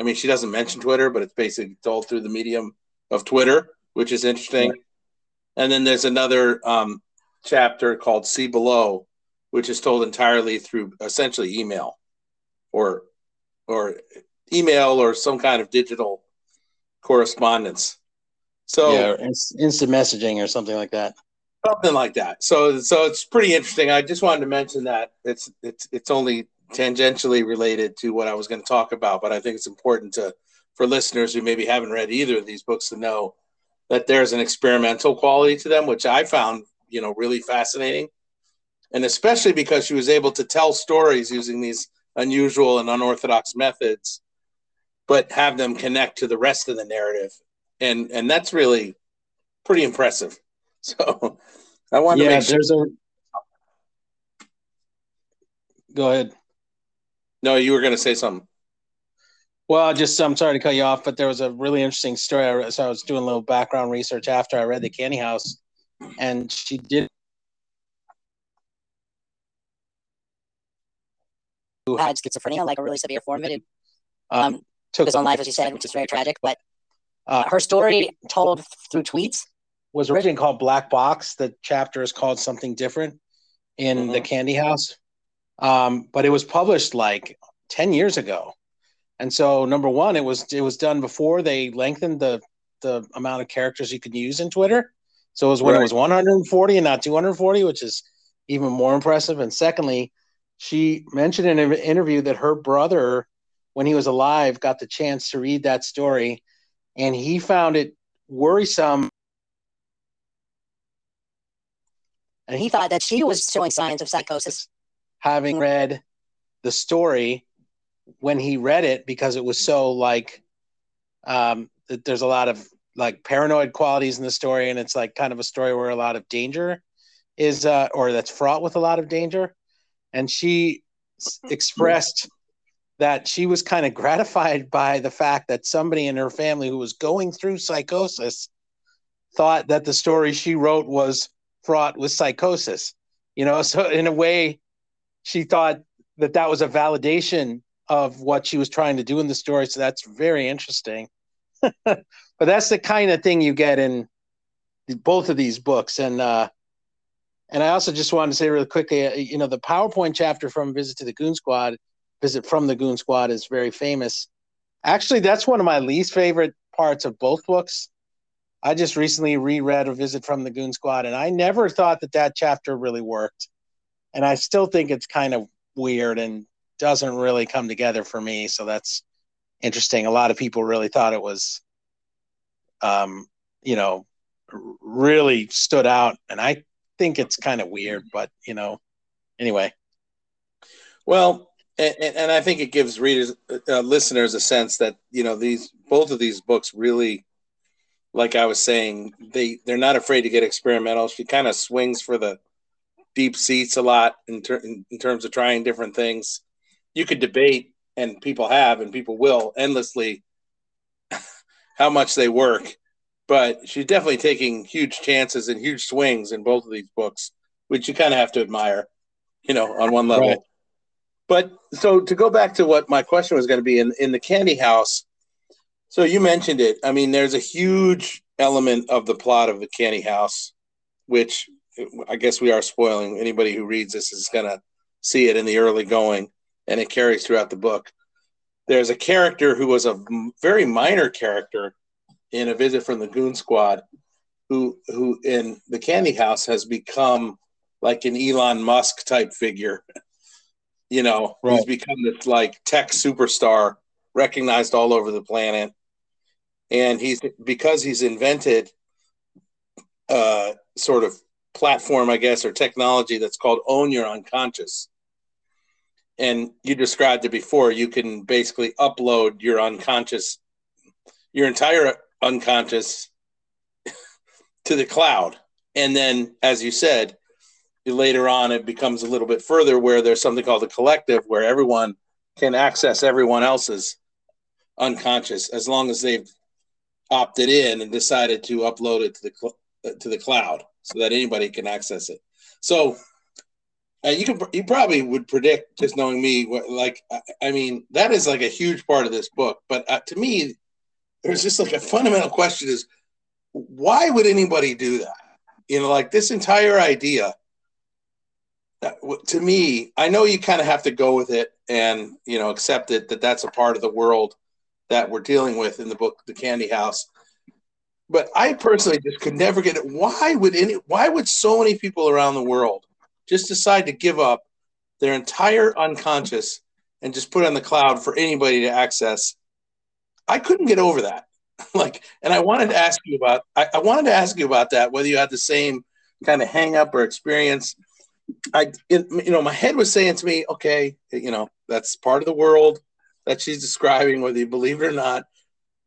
i mean she doesn't mention twitter but it's basically told through the medium of Twitter, which is interesting. And then there's another um, chapter called See Below, which is told entirely through essentially email or or email or some kind of digital correspondence. So yeah, instant messaging or something like that. something like that. So so it's pretty interesting. I just wanted to mention that it's it's it's only tangentially related to what I was going to talk about, but I think it's important to for listeners who maybe haven't read either of these books to know that there's an experimental quality to them, which I found you know really fascinating, and especially because she was able to tell stories using these unusual and unorthodox methods, but have them connect to the rest of the narrative, and and that's really pretty impressive. So I wanted to make sure. there's a. Go ahead. No, you were going to say something. Well, just I'm sorry to cut you off, but there was a really interesting story. I so I was doing a little background research after I read the Candy House, and she did who had schizophrenia, like a really severe form of it. um, Um, took his own life, as you said, which is very tragic. But uh, her story told through tweets. was originally called Black Box. The chapter is called something different in the Mhm. Candy House, um, but it was published like ten years ago. And so, number one, it was it was done before they lengthened the the amount of characters you could use in Twitter. So it was when it was 140 and not 240, which is even more impressive. And secondly, she mentioned in an interview that her brother, when he was alive, got the chance to read that story, and he found it worrisome. And he thought that she was showing signs of psychosis. having read the story when he read it because it was so like um that there's a lot of like paranoid qualities in the story and it's like kind of a story where a lot of danger is uh or that's fraught with a lot of danger and she s- expressed that she was kind of gratified by the fact that somebody in her family who was going through psychosis thought that the story she wrote was fraught with psychosis you know so in a way she thought that that was a validation of what she was trying to do in the story. So that's very interesting. but that's the kind of thing you get in both of these books. And uh, and I also just wanted to say really quickly, uh, you know, the PowerPoint chapter from Visit to the Goon Squad, Visit from the Goon Squad is very famous. Actually, that's one of my least favorite parts of both books. I just recently reread A Visit from the Goon Squad, and I never thought that that chapter really worked. And I still think it's kind of weird and doesn't really come together for me. So that's interesting. A lot of people really thought it was, um, you know, really stood out, and I think it's kind of weird. But you know, anyway, Well, and, and I think it gives readers, uh, listeners, a sense that you know these both of these books really, like I was saying, they they're not afraid to get experimental. She kind of swings for the deep seats a lot in, ter- in terms of trying different things. You could debate, and people have, and people will endlessly, how much they work. But she's definitely taking huge chances and huge swings in both of these books, which you kind of have to admire, you know, on one level. Right. But so to go back to what my question was going to be in in the candy house. So you mentioned it. I mean, there's a huge element of the plot of the candy house, which I guess we are spoiling. Anybody who reads this is going to see it in the early going, and it carries throughout the book. There's a character who was a very minor character in a visit from the Goon Squad, who who in the candy house has become like an Elon Musk type figure. You know, he's Right. become this like tech superstar, recognized all over the planet, and he's because he's invented uh, sort of platform, I guess, or technology that's called Own Your Unconscious. And you described it before. You can basically upload your unconscious, your entire unconscious to the cloud. And then, as you said, later on, it becomes a little bit further where there's something called the collective where everyone can access everyone else's unconscious as long as they've opted in and decided to upload it to the uh, to the cloud so that anybody can access it. So uh, you can you probably would predict just knowing me what like I, I mean that is like a huge part of this book. But uh, to me, there's just like a fundamental question: is why would anybody do that? You know, like this entire idea. To me, I know you kind of have to go with it and you know accept it that that's a part of the world that we're dealing with in the book, The Candy House. But I personally just could never get it. Why would any? Why would so many people around the world just decide to give up their entire unconscious and just put on the cloud for anybody to access? I couldn't get over that. like, and I wanted to ask you about. I, I wanted to ask you about that. Whether you had the same kind of hang up or experience. I, it, you know, my head was saying to me, okay, you know, that's part of the world that she's describing, whether you believe it or not.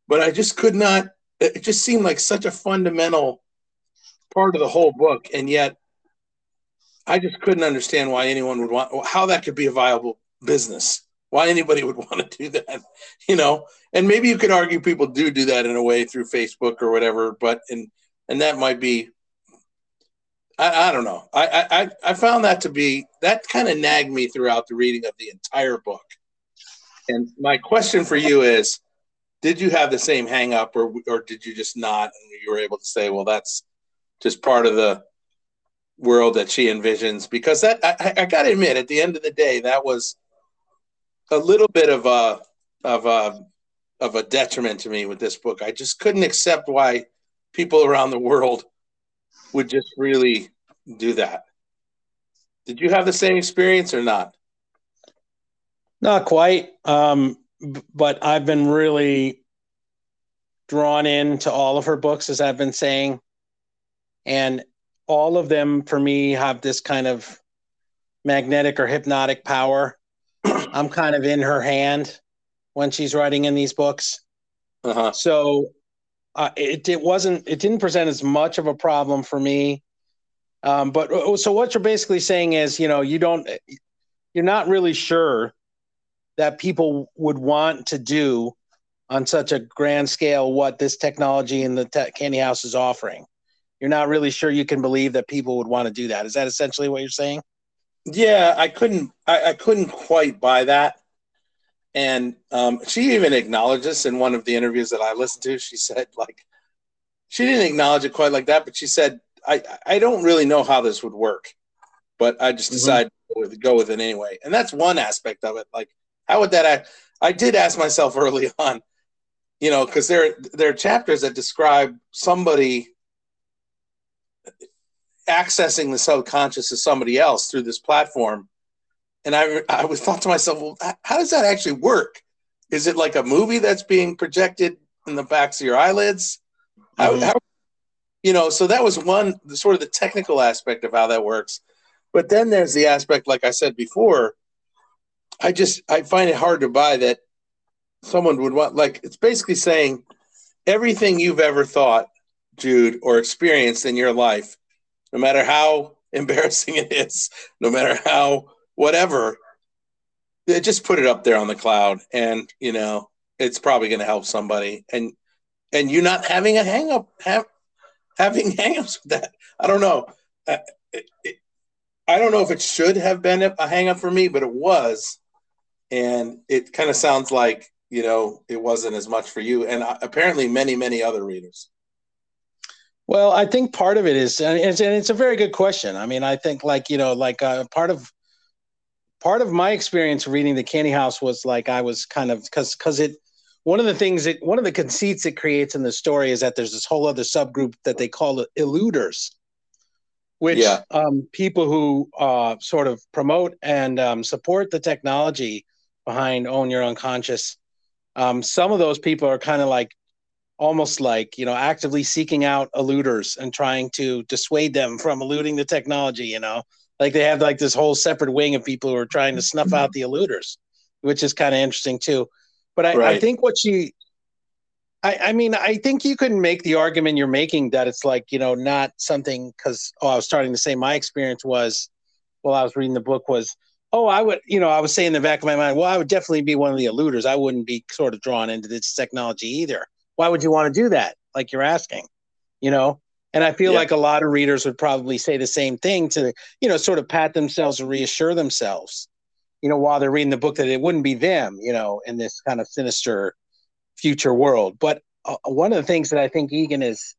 But I just could not. It just seemed like such a fundamental part of the whole book, and yet I just couldn't understand why anyone would want how that could be a viable business. Why anybody would want to do that, you know? And maybe you could argue people do do that in a way through Facebook or whatever, but and and that might be. I, I don't know. I, I I found that to be that kind of nagged me throughout the reading of the entire book. And my question for you is, did you have the same hang up or or did you just not and you were able to say, well, that's just part of the world that she envisions? Because that I, I gotta admit, at the end of the day, that was a little bit of a of a of a detriment to me with this book. I just couldn't accept why people around the world would just really do that. Did you have the same experience or not? Not quite. Um, but I've been really drawn into all of her books, as I've been saying. And all of them, for me, have this kind of magnetic or hypnotic power. I'm kind of in her hand when she's writing in these books. Uh-huh. So uh, it it wasn't it didn't present as much of a problem for me. Um, but uh, so what you're basically saying is, you know, you don't you're not really sure that people would want to do on such a grand scale what this technology in the te- candy house is offering. You're not really sure you can believe that people would want to do that. Is that essentially what you're saying? Yeah, I couldn't I, I couldn't quite buy that. And um, she even acknowledged this in one of the interviews that I listened to. She said, like, she didn't acknowledge it quite like that, but she said, I, I don't really know how this would work, but I just Mhm. decided to go with, go with it anyway. And that's one aspect of it. Like, how would that act? I did ask myself early on, you know, because there, there are chapters that describe somebody accessing the subconscious of somebody else through this platform and I I was thought to myself, well, how does that actually work? Is it like a movie that's being projected in the backs of your eyelids? How, Mhm. how, you know, so that was one the sort of the technical aspect of how that works. But then there's the aspect, like I said before, I just I find it hard to buy that someone would want like it's basically saying everything you've ever thought, Jude, or experienced in your life, no matter how embarrassing it is, no matter how whatever just put it up there on the cloud and you know it's probably going to help somebody. And and you not having a hang up have, having hangups with that i don't know. I, it, it, I don't know if it should have been a hang up for me but it was. And it kind of sounds like you know it wasn't as much for you. And uh, apparently many many other readers Well, I think part of it is, and it's, and it's a very good question. I mean, I think like you know, like uh, part of part of my experience reading the Candy House was like I was kind of because because it one of the things that one of the conceits it creates in the story is that there's this whole other subgroup that they call eluders, which Yeah. um, people who uh, sort of promote and um, support the technology behind Own Your Unconscious. Um, some of those people are kind of like almost like you know actively seeking out eluders and trying to dissuade them from eluding the technology you know? Like they have like this whole separate wing of people who are trying to snuff out mm-hmm. the eluders which is kind of interesting too. But I, I think what she I, I mean i think you can make the argument you're making that it's like you know not something because oh i was starting to say my experience was while i was reading the book was oh i would you know i was saying in the back of my mind well i would definitely be one of the eluders. I wouldn't be sort of drawn into this technology either why would you want to do that? Like you're asking you know? And i feel Yeah. like a lot of readers would probably say the same thing to you know sort of pat themselves or reassure themselves you know while they're reading the book that it wouldn't be them you know in this kind of sinister future world. But uh, one of the things that i think egan is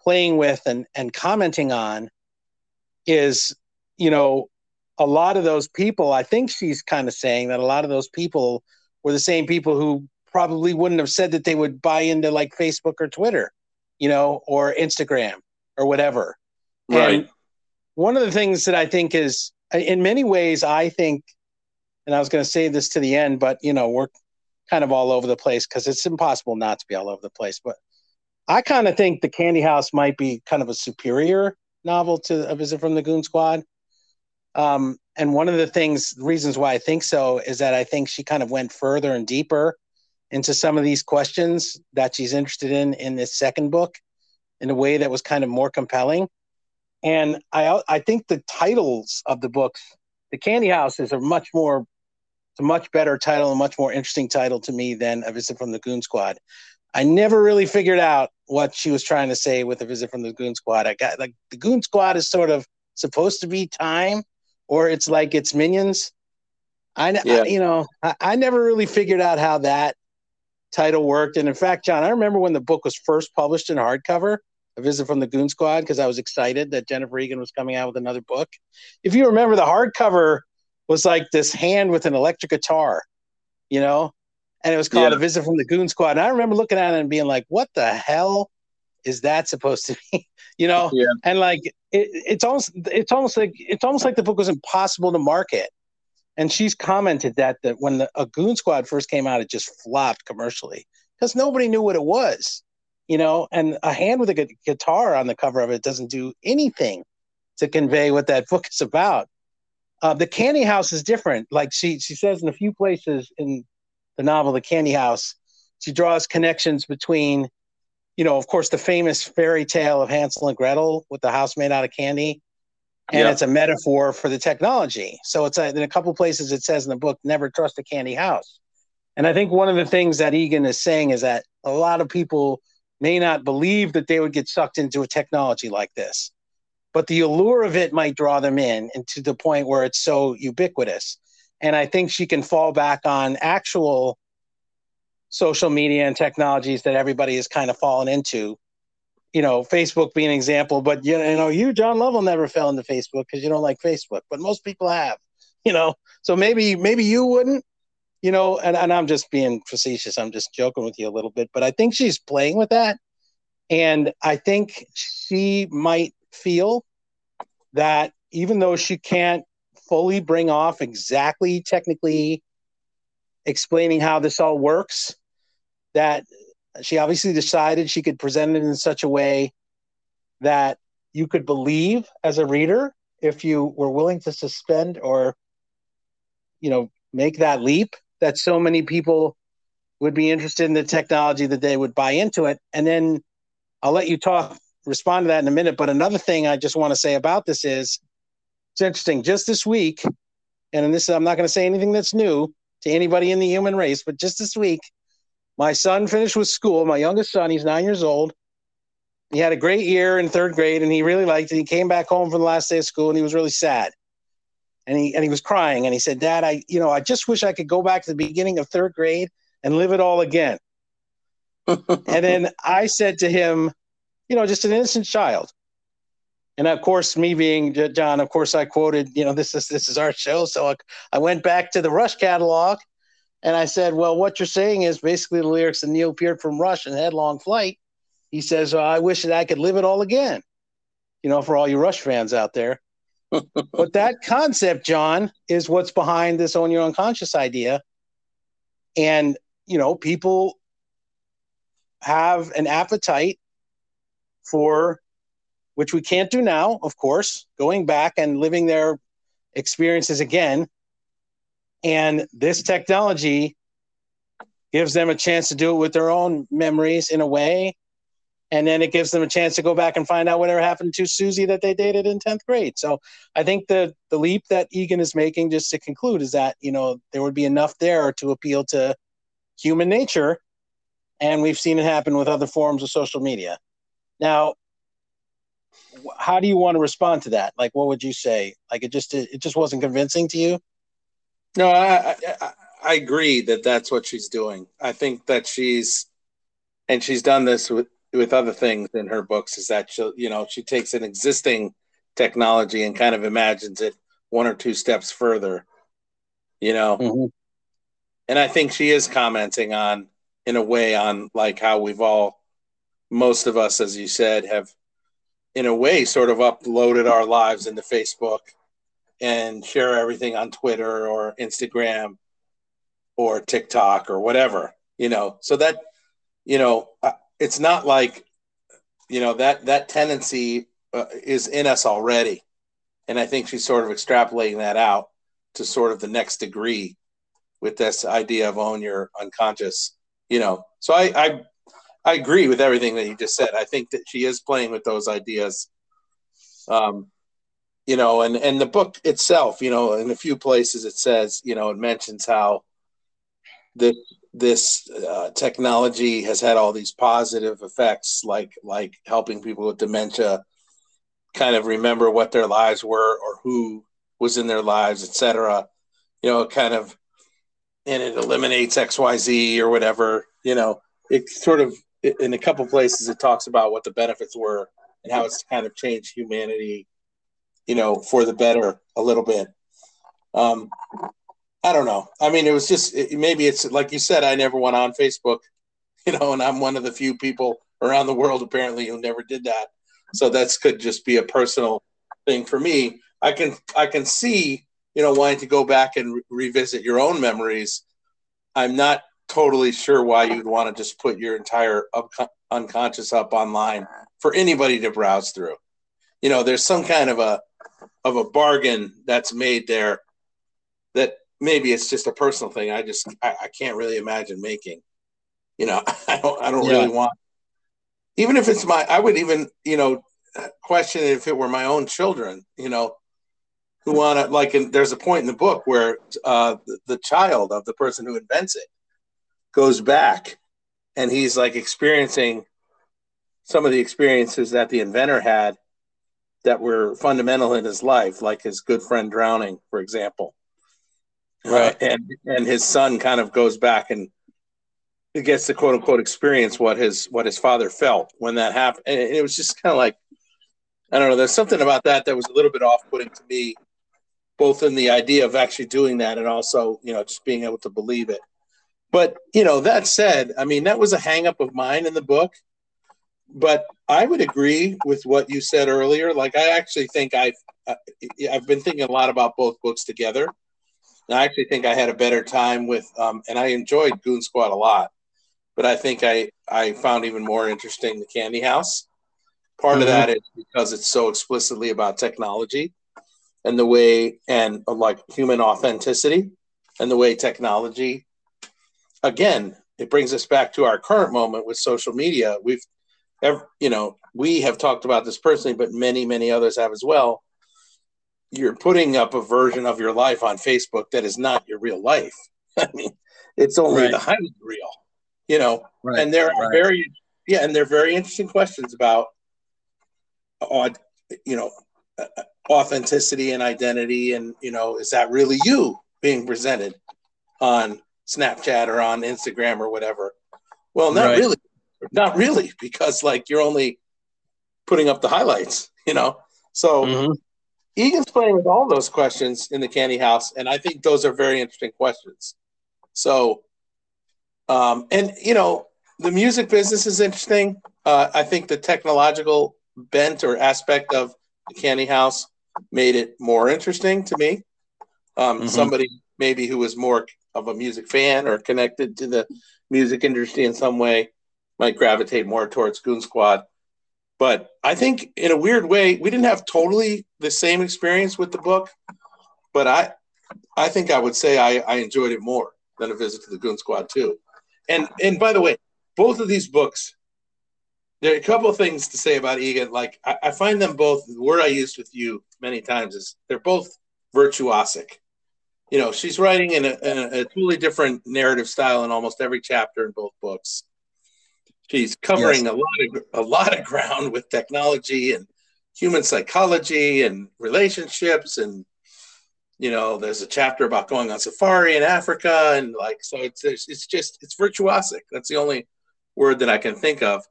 playing with and and commenting on is you know a lot of those people i think she's kind of saying that a lot of those people were the same people who probably wouldn't have said that they would buy into like facebook or twitter you know or instagram or whatever Right. and one of the things that i think is in many ways i think and i was going to say this to the end but you know we're kind of all over the place because it's impossible not to be all over the place but i kind of think the candy house might be kind of a superior novel to a visit from the goon squad um, and one of the things reasons why i think so is that i think she kind of went further and deeper into some of these questions that she's interested in in this second book in a way that was kind of more compelling. And i i think the titles of the books the candy house is a much more it's a much better title a much more interesting title to me than a visit from the goon squad. I never really figured out what she was trying to say with a visit from the goon squad. I got like the goon squad is sort of supposed to be time or it's like it's minions. I, Yeah. I you know I, I never really figured out how that title worked. And in fact john i remember when the book was first published in hardcover a visit from the goon squad because i was excited that jennifer egan was coming out with another book. If you remember the hardcover was like this hand with an electric guitar you know? And it was called Yeah. a visit from the goon squad. And i remember looking at it and being like what the hell is that supposed to be? You know? Yeah. and like it, it's almost it's almost like it's almost like the book was impossible to market and she's commented that that when the a goon squad first came out it just flopped commercially because nobody knew what it was you know? And a hand with a gu- guitar on the cover of it doesn't do anything to convey what that book is about. Uh, the candy house is different. Like she she says in a few places in the novel the candy house she draws connections between you know of course the famous fairy tale of hansel and gretel with the house made out of candy and Yeah. it's a metaphor for the technology. So it's a, in a couple places it says in the book never trust a candy house. And i think one of the things that egan is saying is that a lot of people may not believe that they would get sucked into a technology like this but the allure of it might draw them in and to the point where it's so ubiquitous. And i think she can fall back on actual social media and technologies that everybody has kind of fallen into you know facebook being an example but you know you john lovell never fell into facebook because you don't like facebook but most people have you know? So maybe maybe you wouldn't you know and, and i'm just being facetious. I'm just joking with you a little bit but i think she's playing with that. And i think she might feel that even though she can't fully bring off exactly technically explaining how this all works that she obviously decided she could present it in such a way that you could believe as a reader if you were willing to suspend or you know make that leap that so many people would be interested in the technology that they would buy into it. And then i'll let you talk respond to that in a minute. But another thing i just want to say about this is it's interesting. Just this week and in this i'm not going to say anything that's new to anybody in the human race but just this week my son finished with school. My youngest son he's nine years old. He had a great year in third grade and he really liked it. He came back home for the last day of school and he was really sad. And he and he was crying and he said dad i you know i just wish i could go back to the beginning of third grade and live it all again. And then i said to him you know just an innocent child. And of course me being john of course i quoted you know this is this is our show so I, I went back to the rush catalog and i said well what you're saying is basically the lyrics of neil peart from rush and headlong flight. He says well, i wish that i could live it all again you know for all you rush fans out there. But that concept john is what's behind this own your unconscious idea. And you know people have an appetite for which we can't do now of course going back and living their experiences again and this technology gives them a chance to do it with their own memories in a way and then it gives them a chance to go back and find out whatever happened to Susie that they dated in 10th grade. So I think the the leap that Egan is making just to conclude is that, you know, there would be enough there to appeal to human nature and we've seen it happen with other forms of social media. Now, how do you want to respond to that? Like what would you say? Like it just it just wasn't convincing to you? No, I, I I agree that that's what she's doing. I think that she's and she's done this with with other things in her books is that she you know she takes an existing technology and kind of imagines it one or two steps further you know Mhm. and i think she is commenting on in a way on like how we've all most of us as you said have in a way sort of uploaded our lives into facebook and share everything on twitter or instagram or tiktok or whatever you know? So that you know uh, it's not like you know that that tendency uh, is in us already. And i think she's sort of extrapolating that out to sort of the next degree with this idea of own your unconscious you know? So i i i agree with everything that you just said. I think that she is playing with those ideas um you know and and the book itself you know in a few places it says you know it mentions how this this uh, technology has had all these positive effects like like helping people with dementia kind of remember what their lives were or who was in their lives etc you know kind of and it eliminates xyz or whatever you know. It sort of in a couple places it talks about what the benefits were and how it's kind of changed humanity you know for the better a little bit um I don't know. I mean, it was just it, maybe it's like you said. I never went on Facebook, you know, and I'm one of the few people around the world apparently who never did that. So that's could just be a personal thing for me. I can I can see you know wanting to go back and re- revisit your own memories. I'm not totally sure why you'd want to just put your entire up, unconscious up online for anybody to browse through. You know, there's some kind of a of a bargain that's made there that maybe it's just a personal thing. I just I, I can't really imagine making. You know, I don't I don't Yeah. really want. Even if it's my, I would even you know question if it were my own children. You know, who want to like. and there's a point in the book where uh, the, the child of the person who invents it goes back, and he's like experiencing some of the experiences that the inventor had that were fundamental in his life, like his good friend drowning, for example. Right. Uh, and and his son kind of goes back and gets to quote unquote experience what his what his father felt when that happened. And it was just kind of like I don't know. There's something about that that was a little bit off putting to me, both in the idea of actually doing that and also you know just being able to believe it. But you know that said, I mean that was a hang up of mine in the book. But I would agree with what you said earlier. Like I actually think I've uh, I've been thinking a lot about both books together. And I actually think I had a better time with, um, and I enjoyed Goon Squad a lot, but I think I I found even more interesting the Candy House. Part Mhm. of that is because it's so explicitly about technology and the way and uh, like human authenticity and the way technology. Again, it brings us back to our current moment with social media. We've, ev- you know, we have talked about this personally, but many many others have as well you're putting up a version of your life on Facebook that is not your real life. I mean, it's only Right. the highlight reel, you know. Right. And there are right. very, yeah, and they're very interesting questions about, odd, you know, authenticity and identity, and you know, is that really you being presented on Snapchat or on Instagram or whatever? Well, not really, not really, because like you're only putting up the highlights, you know. So. Mhm. Egan's playing with all those questions in the candy house, and I think those are very interesting questions. So, um, and you know, the music business is interesting. Uh, I think the technological bent or aspect of the candy house made it more interesting to me. Um, Mhm. Somebody maybe who was more of a music fan or connected to the music industry in some way might gravitate more towards Goon Squad. But I think in a weird way, we didn't have totally the same experience with the book. But I, I think I would say I, I enjoyed it more than a visit to the Goon Squad too. And and by the way, both of these books, there are a couple of things to say about Egan. Like I, I find them both. The word I used with you many times is they're both virtuosic. You know, she's writing in a, in a, a totally different narrative style in almost every chapter in both books. She's covering a lot of a lot of ground with technology and human psychology and relationships and you know there's a chapter about going on safari in Africa and like so it's it's, it's just it's virtuosic. That's the only word that I can think of.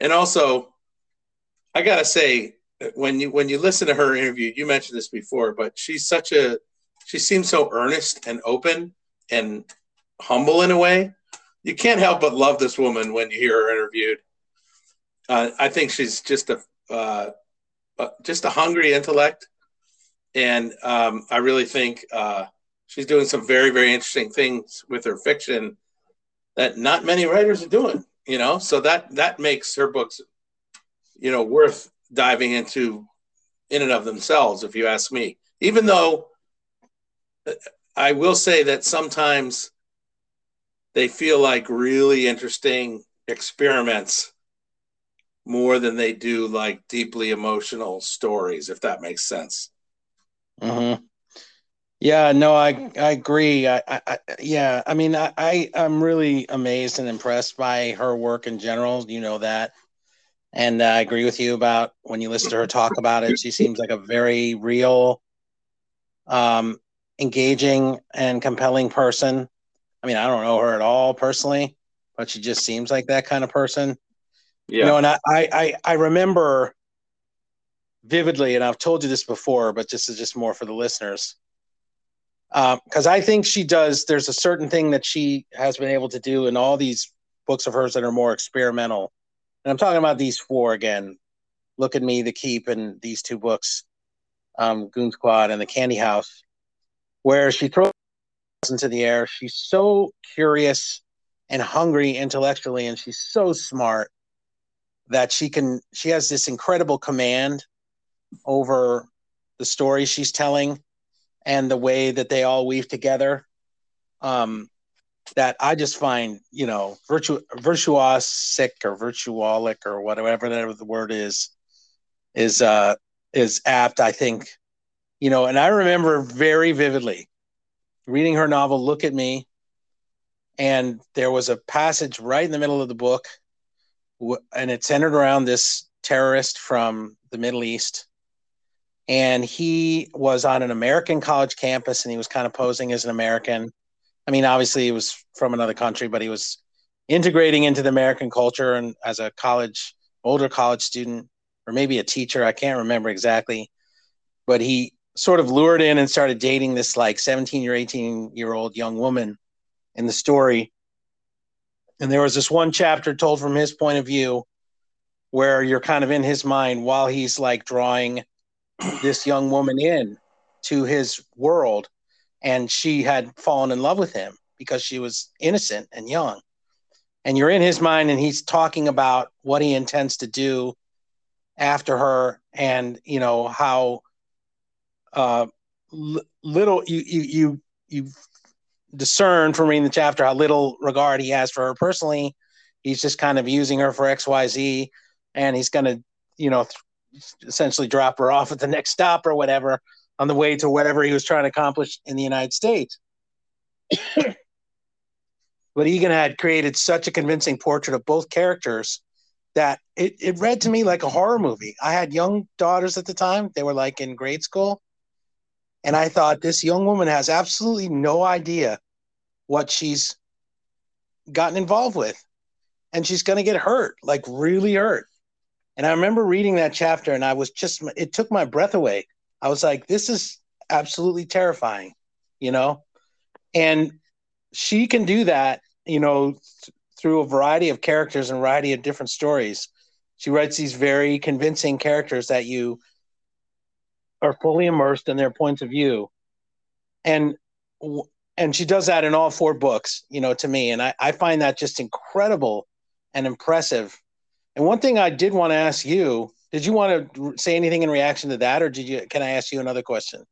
and also, I gotta say, when you when you listen to her interview, you mentioned this before, but she's such a she seems so earnest and open and humble in a way. You can't help but love this woman when you hear her interviewed. Uh, I think she's just a uh, just a hungry intellect, and um, I really think uh, she's doing some very very interesting things with her fiction that not many writers are doing. You know, so that that makes her books, you know, worth diving into in and of themselves, if you ask me. Even though uh, I will say that sometimes they feel like really interesting experiments more than they do like deeply emotional stories, if that makes sense. Mm-hmm. Yeah, no, I I agree. I, I yeah, I mean, I, I I'm really amazed and impressed by her work in general. You know that, and uh, I agree with you about when you listen to her talk about it. She seems like a very real, um, engaging and compelling person. I mean, I don't know her at all personally, but she just seems like that kind of person. Yeah. You know, and I, I, I remember vividly, and I've told you this before, but this is just more for the listeners. Because um, I think she does, there's a certain thing that she has been able to do in all these books of hers that are more experimental. And I'm talking about these four again Look at Me, The Keep, and these two books, um, Goon Squad and The Candy House, where she throws into the air. She's so curious and hungry intellectually, and she's so smart that she can she has this incredible command over the story she's telling and the way that they all weave together um that i just find you know virtu virtuosic or virtuolic or whatever that the word is is uh is apt i think you know and i remember very vividly reading her novel look at me and there was a passage right in the middle of the book and it centered around this terrorist from the Middle East. And he was on an American college campus and he was kind of posing as an American. I mean, obviously, he was from another country, but he was integrating into the American culture and as a college, older college student, or maybe a teacher. I can't remember exactly. But he sort of lured in and started dating this like 17 or 18 year old young woman in the story. And there was this one chapter told from his point of view where you're kind of in his mind while he's like drawing this young woman in to his world. And she had fallen in love with him because she was innocent and young. And you're in his mind and he's talking about what he intends to do after her and you know how uh, little you you you you discern from reading the chapter how little regard he has for her personally. He's just kind of using her for XYZ and he's going to, you know, th- essentially drop her off at the next stop or whatever on the way to whatever he was trying to accomplish in the United States. but Egan had created such a convincing portrait of both characters that it, it read to me like a horror movie. I had young daughters at the time, they were like in grade school. And I thought this young woman has absolutely no idea what she's gotten involved with. And she's going to get hurt, like really hurt. And I remember reading that chapter and I was just, it took my breath away. I was like, this is absolutely terrifying, you know? And she can do that, you know, th- through a variety of characters and a variety of different stories. She writes these very convincing characters that you are fully immersed in their points of view. And and she does that in all four books you know to me. And I, I find that just incredible and impressive. And one thing i did want to ask you did you want to say anything in reaction to that or did you can i ask you another question?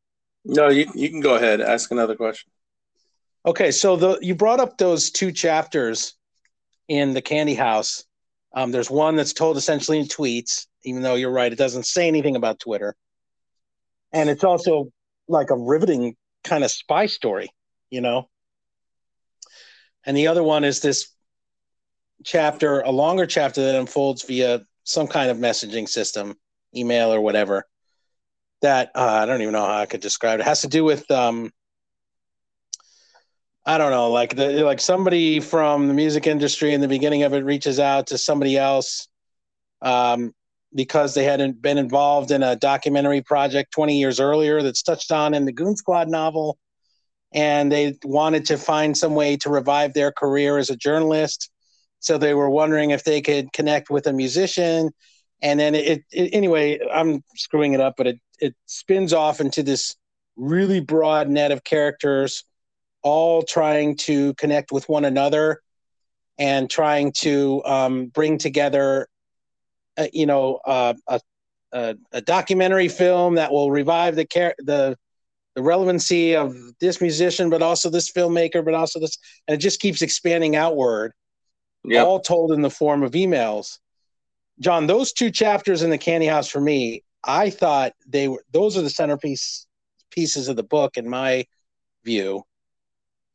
No you, you can go ahead ask another question. Okay so the you brought up those two chapters in the candy house. Um, there's one that's told essentially in tweets even though you're right it doesn't say anything about twitter and it's also like a riveting kind of spy story, you know. And the other one is this chapter, a longer chapter that unfolds via some kind of messaging system, email or whatever. That uh, I don't even know how I could describe it. it has to do with um, I don't know, like the like somebody from the music industry in the beginning of it reaches out to somebody else um, because they hadn't been involved in a documentary project 20 years earlier that's touched on in the Goon Squad novel. And they wanted to find some way to revive their career as a journalist. So they were wondering if they could connect with a musician. And then it, it anyway, I'm screwing it up, but it, it spins off into this really broad net of characters, all trying to connect with one another and trying to um, bring together, uh, you know, uh, a, a, a documentary film that will revive the care the the relevancy of this musician, but also this filmmaker, but also this, and it just keeps expanding outward. Yeah. All told in the form of emails. John, those two chapters in the Candy House for me, I thought they were those are the centerpiece pieces of the book in my view.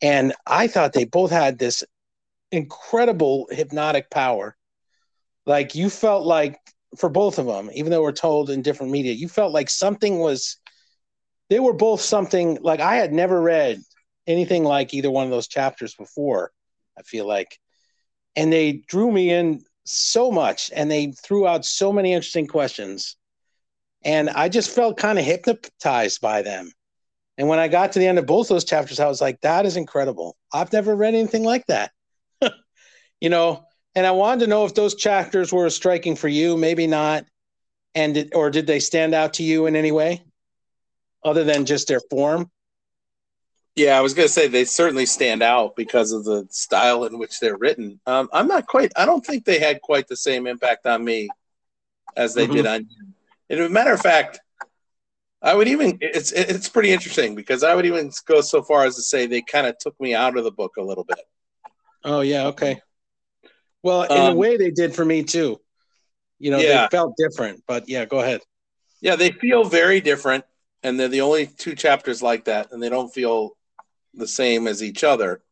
And I thought they both had this incredible hypnotic power. Like you felt like for both of them, even though we're told in different media, you felt like something was they were both something like I had never read anything like either one of those chapters before, I feel like. And they drew me in so much and they threw out so many interesting questions. And I just felt kind of hypnotized by them. And when I got to the end of both those chapters, I was like, that is incredible. I've never read anything like that. you know, and I wanted to know if those chapters were striking for you, maybe not. And did, or did they stand out to you in any way other than just their form? Yeah, I was going to say they certainly stand out because of the style in which they're written. Um, I'm not quite. I don't think they had quite the same impact on me as they Mhm. did on you. And as a matter of fact, I would even. It's it's pretty interesting because I would even go so far as to say they kind of took me out of the book a little bit. Oh yeah, okay. Well, in a Um, way, they did for me too. You know, Yeah. they felt different, but yeah, go ahead. Yeah, they feel very different, and they're the only two chapters like that, and they don't feel the same as each other.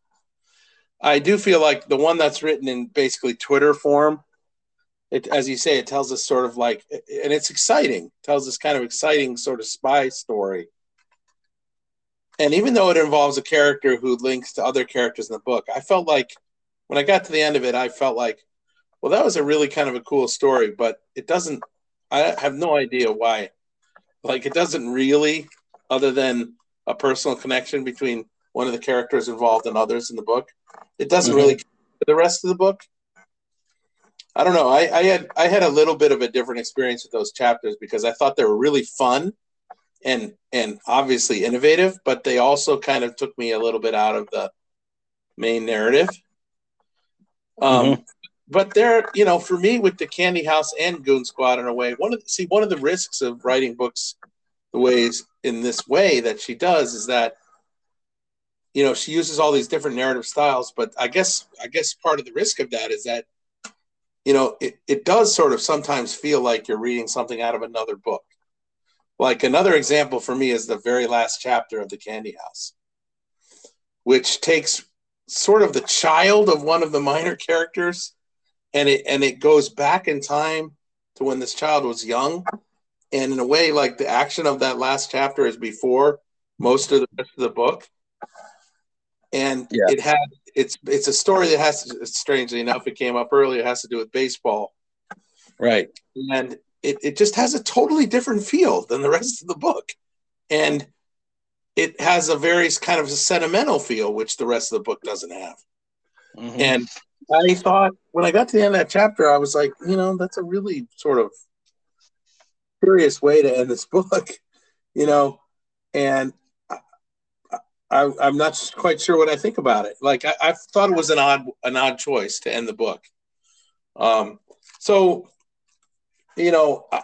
I do feel like the one that's written in basically Twitter form, it as you say, it tells us sort of like, and it's exciting. tells us kind of exciting sort of spy story. And even though it involves a character who links to other characters in the book, I felt like when I got to the end of it, I felt like, well, that was a really kind of a cool story, but it doesn't. I have no idea why. Like, it doesn't really, other than a personal connection between one of the characters involved and others in the book. It doesn't Mhm. really for the rest of the book. I don't know. I, I had I had a little bit of a different experience with those chapters because I thought they were really fun and and obviously innovative, but they also kind of took me a little bit out of the main narrative. Um, but they're you know for me with the Candy House and Goon Squad in a way one of see one of the risks of writing books the ways in this way that she does is that you know she uses all these different narrative styles but i guess i guess part of the risk of that is that you know it, it does sort of sometimes feel like you're reading something out of another book. Like another example for me is the very last chapter of the candy house which takes sort of the child of one of the minor characters and it and it goes back in time to when this child was young and in a way like the action of that last chapter is before most of the rest of the book and Yeah. it had it's it's a story that has to, strangely enough it came up earlier it has to do with baseball Right. and it, it just has a totally different feel than the rest of the book and it has a very kind of a sentimental feel which the rest of the book doesn't have Mhm. and I thought when I got to the end of that chapter, I was like, you know, that's a really sort of curious way to end this book, you know, and I, I, I'm not quite sure what I think about it. Like I, I thought it was an odd, an odd choice to end the book. Um, so, you know, I-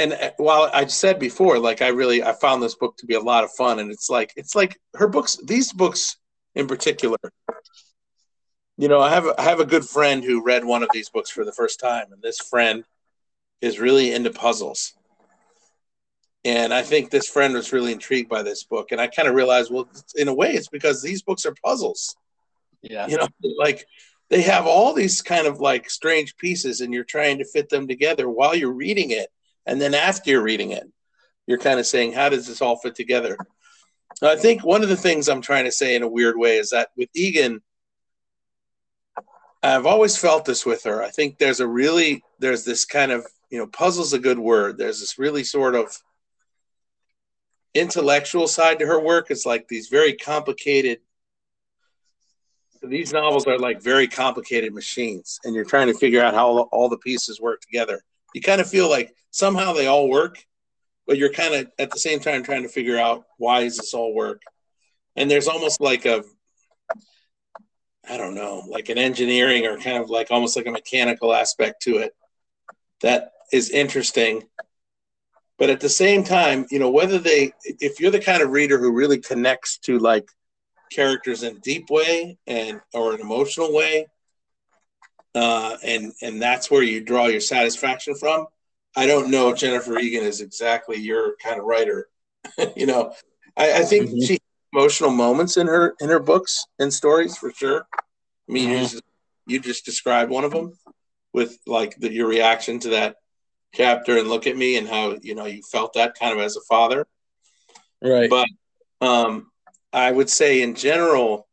and uh, while I said before, like I really, I found this book to be a lot of fun, and it's like, it's like her books, these books in particular, you know, I have I have a good friend who read one of these books for the first time, and this friend is really into puzzles. And I think this friend was really intrigued by this book, and I kind of realized, well, in a way, it's because these books are puzzles. Yeah. You know, like they have all these kind of like strange pieces, and you're trying to fit them together while you're reading it, and then after you're reading it, you're kind of saying, how does this all fit together? I think one of the things I'm trying to say in a weird way is that with Egan, I've always felt this with her. I think there's a really there's this kind of you know puzzle's a good word. There's this really sort of intellectual side to her work. It's like these very complicated. These novels are like very complicated machines, and you're trying to figure out how all, the pieces work together. You kind of feel like somehow they all work, but you're kind of at the same time trying to figure out why does this all work. And there's almost like a I don't know, like an engineering or kind of like almost like a mechanical aspect to it that is interesting. But at the same time, you know, whether they, if you're the kind of reader who really connects to like characters in a deep way and or an emotional way, uh, and and that's where you draw your satisfaction from. I don't know if Jennifer Egan is exactly your kind of writer. you know, I, I think Mhm. she emotional moments in her in her books and stories for sure. I mean, you, Mhm. just, you just described one of them with like the, your reaction to that chapter and look at me and how you know you felt that kind of as a father. Right. But um, I would say in general,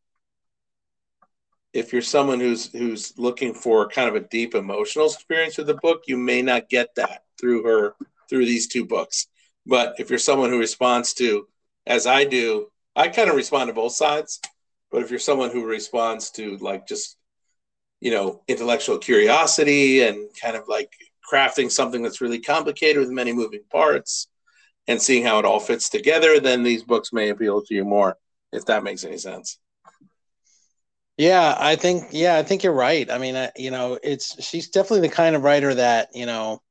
if you're someone who's who's looking for kind of a deep emotional experience with the book, you may not get that through her through these two books. But if you're someone who responds to, as I do, I kind of respond to both sides. But if you're someone who responds to like just you know intellectual curiosity and kind of like crafting something that's really complicated with many moving parts and seeing how it all fits together, then these books may appeal to you more, if that makes any sense. Yeah, I think yeah, I think you're right. I mean, I, you know, it's she's definitely the kind of writer that you know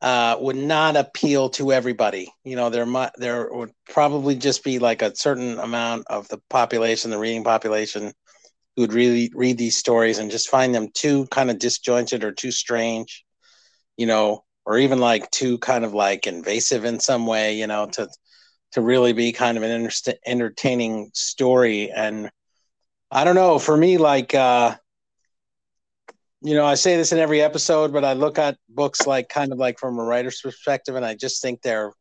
uh, would not appeal to everybody. You know, there might there would probably just be like a certain amount of the population, the reading population, who would really read these stories and just find them too kind of disjointed or too strange. You know, or even like too kind of like invasive in some way. You know, to to really be kind of an inter- entertaining story and I don't know. For me, like, uh, you know, I say this in every episode, but I look at books like kind of like from a writer's perspective, and I just think they're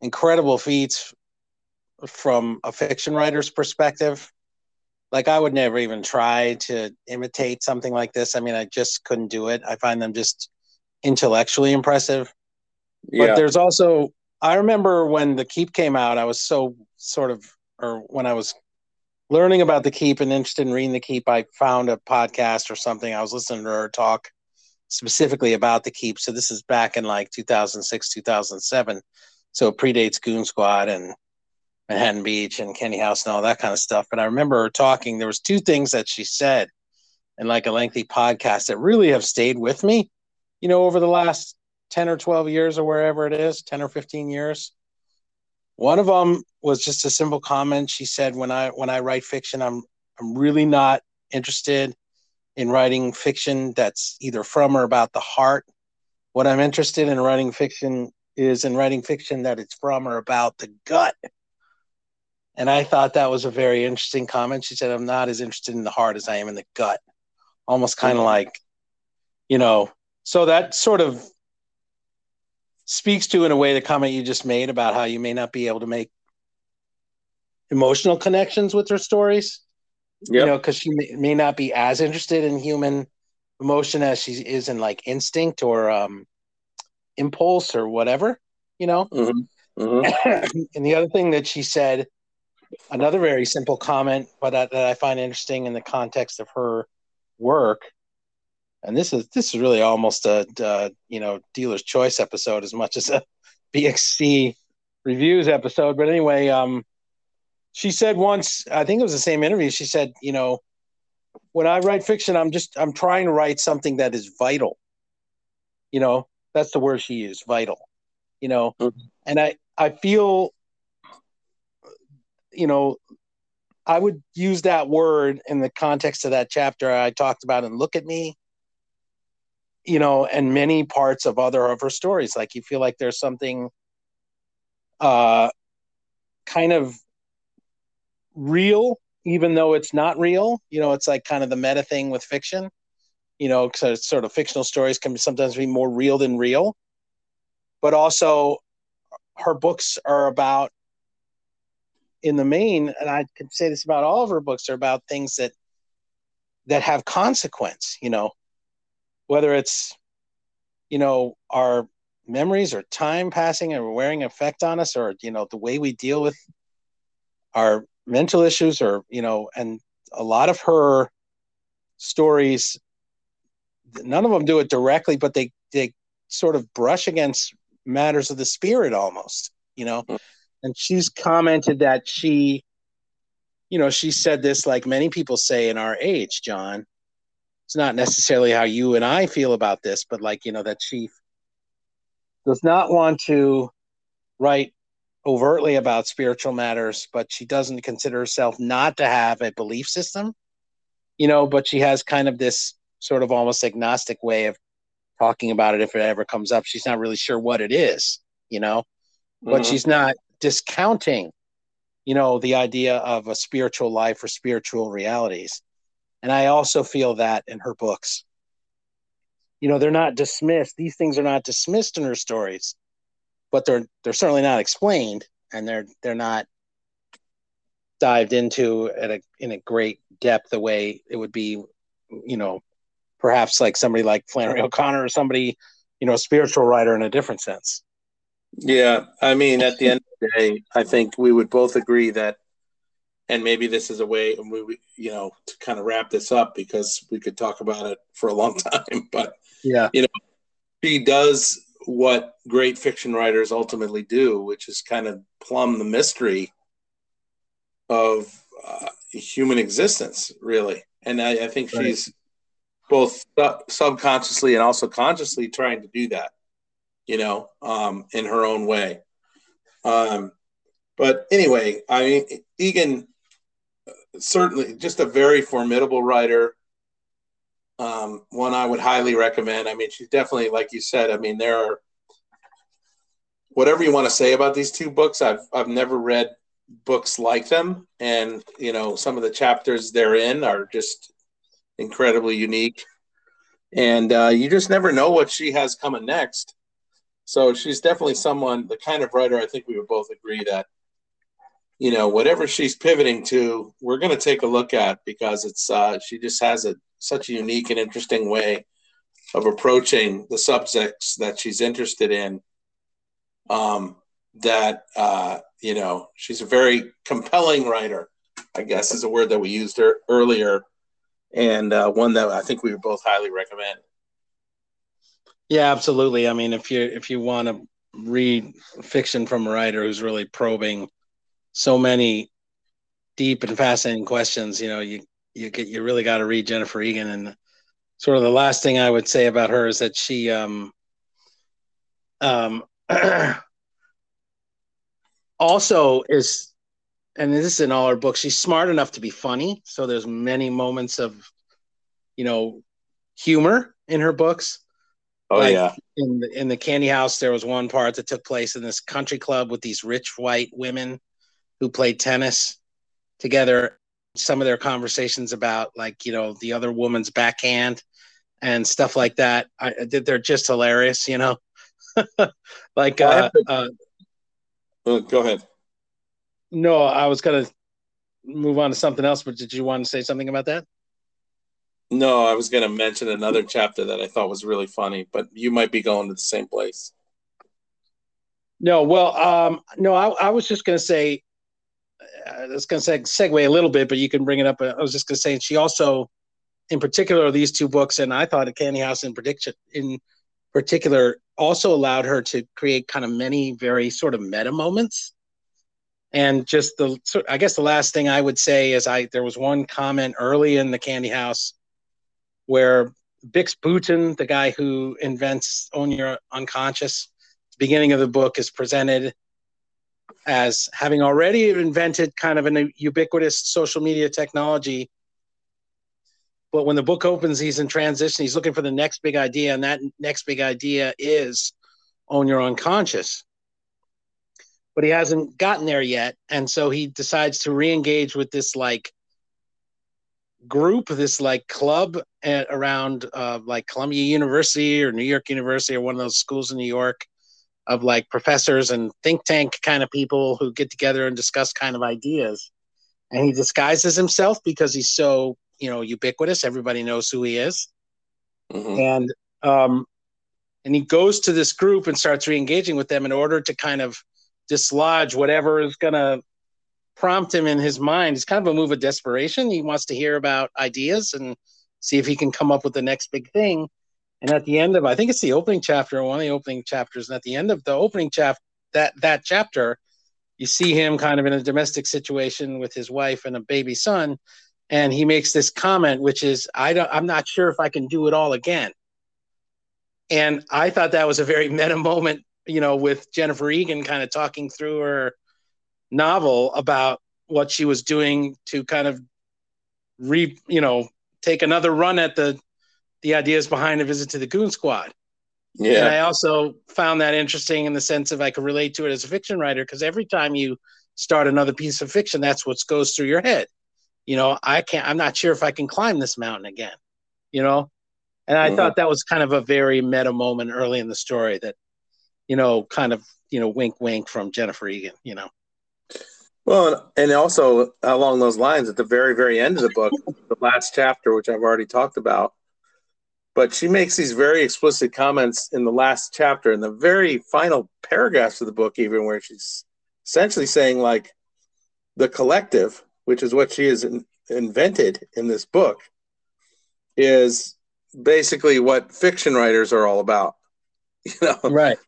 incredible feats from a fiction writer's perspective. Like, I would never even try to imitate something like this. I mean, I just couldn't do it. I find them just intellectually impressive. But there's also, I remember when The Keep came out, I was so sort of, or when I was learning about the keep and interested in reading the keep i found a podcast or something. I was listening to her talk specifically about the keep. So this is back in like 2006 2007 so it predates goon squad and manhattan beach and candy house and all that kind of stuff. But i remember her talking. There was two things that she said in like a lengthy podcast that really have stayed with me you know over the last 10 or 12 years or wherever it is 10 or 15 years one of them was just a simple comment. She said, "When I when I write fiction, I'm I'm really not interested in writing fiction that's either from or about the heart. What I'm interested in writing fiction is in writing fiction that it's from or about the gut." And I thought that was a very interesting comment. She said, "I'm not as interested in the heart as I am in the gut." Almost kind of mm-hmm. like, you know, so that sort of speaks to in a way the comment you just made about how you may not be able to make emotional connections with her stories you know because she may, may not be as interested in human emotion as she is in like instinct or um impulse or whatever you know Mhm. Mhm. and the other thing that she said another very simple comment but that, that i find interesting in the context of her work and this is this is really almost a, uh you know dealer's choice episode as much as a bxc reviews episode. But anyway um she said once i think it was the same interview she said you know when i write fiction i'm just i'm trying to write something that is vital. You know that's the word she used vital. You know Mhm. and i i feel you know i would use that word in the context of that chapter i talked about and look at me you know and many parts of other of her stories. Like you feel like there's something uh kind of real even though it's not real. You know it's like kind of the meta thing with fiction you know because sort of fictional stories can sometimes be more real than real. But also her books are about in the main and i can say this about all of her books are about things that that have consequence, you know, whether it's, you know, our memories or time passing and wearing effect on us or, you know, the way we deal with our mental issues or, you know, and a lot of her stories, none of them do it directly, but they, they sort of brush against matters of the spirit almost, you know, mm. and she's commented that she, you know, she said this like many people say in our age, John. It's not necessarily how you and I feel about this, but like, you know, that she does not want to write overtly about spiritual matters, but she doesn't consider herself not to have a belief system, you know, but she has kind of this sort of almost agnostic way of talking about it if it ever comes up. She's not really sure what it is, you know, but Mhm. she's not discounting you know the idea of a spiritual life or spiritual realities and i also feel that in her books. You know they're not dismissed these things are not dismissed in her stories but they're they're certainly not explained and they're they're not dived into at a in a great depth the way it would be you know perhaps like somebody like flannery o'connor or somebody you know a spiritual writer in a different sense. Yeah, I mean, at the end of the day, I think we would both agree that, and maybe this is a way, and we, you know, to kind of wrap this up because we could talk about it for a long time. But yeah you know she does what great fiction writers ultimately do, which is kind of plumb the mystery of uh, human existence, really. And I, I think Right. she's both sub- subconsciously and also consciously trying to do that, you know, um, in her own way. Um, but anyway, I mean, Egan certainly just a very formidable writer. Um, one I would highly recommend. I mean, she's definitely, like you said, I mean, there are whatever you want to say about these two books. I've I've never read books like them, and you know, some of the chapters they're in are just incredibly unique, and uh, you just never know what she has coming next. So she's definitely someone, the kind of writer I think we would both agree that, you know, whatever she's pivoting to, we're going to take a look at because it's uh, she just has a such a unique and interesting way of approaching the subjects that she's interested in. Um, that uh, you know, she's a very compelling writer. I guess is a word that we used earlier, and uh, one that I think we would both highly recommend. Yeah, absolutely. I mean, if you if you want to read fiction from a writer who's really probing so many deep and fascinating questions, you know, you you get you really got to read Jennifer Egan. And sort of the last thing I would say about her is that she um um also is and this is in all her books she's smart enough to be funny. So there's many moments of you know humor in her books. Oh Like, yeah, in the, in the candy house there was one part that took place in this country club with these rich white women who played tennis together some of their conversations about like you know the other woman's backhand and stuff like that I, did they're just hilarious you know like I uh, to- uh Uh, go ahead. no i was gonna move on to something else but did you want to say something about that No, I was going to mention another chapter that I thought was really funny, but you might be going to the same place. No, well, um, no, I, I was just going to say, Uh, I was going to segue a little bit, but you can bring it up. Uh, I was just going to say, she also, in particular, these two books, and I thought Candy House in prediction in particular also allowed her to create kind of many very sort of meta moments. And just the, I guess the last thing I would say is I there was one comment early in the Candy House where Bix Bouton, the guy who invents Own Your Unconscious, beginning of the book is presented as having already invented kind of an ubiquitous social media technology. But when the book opens, he's in transition. He's looking for the next big idea, and that next big idea is own your unconscious. But he hasn't gotten there yet, and so he decides to re-engage with this like group, this like club at, around uh, like Columbia University or New York University or one of those schools in New York of like professors and think tank kind of people who get together and discuss kind of ideas. And he disguises himself because he's so you know ubiquitous. Everybody knows who he is, Mhm. and um, and he goes to this group and starts re-engaging with them in order to kind of dislodge whatever is going to prompt him in his mind. It's kind of a move of desperation. He wants to hear about ideas and see if he can come up with the next big thing. And at the end of, I think it's the opening chapter, one of the opening chapters, and at the end of the opening chapter, that that chapter, you see him kind of in a domestic situation with his wife and a baby son, and he makes this comment, which is, "I don't, I'm not sure if I can do it all again." And I thought that was a very meta moment, you know, with Jennifer Egan kind of talking through her novel about what she was doing to kind of re, you know, take another run at the the ideas behind a visit to the Goon Squad. Yeah. And I also found that interesting in the sense of I could relate to it as a fiction writer because every time you start another piece of fiction, that's what goes through your head. You know, I can't, I'm not sure if I can climb this mountain again, you know? And I Mhm. thought that was kind of a very meta moment early in the story that, you know, kind of, you know, wink, wink from Jennifer Egan, you know? Well, and also along those lines, at the very, very end of the book, the last chapter, which I've already talked about, but she makes these very explicit comments in the last chapter, in the very final paragraphs of the book, even where she's essentially saying, like, the collective, which is what she has in- invented in this book, is basically what fiction writers are all about. You know, Right.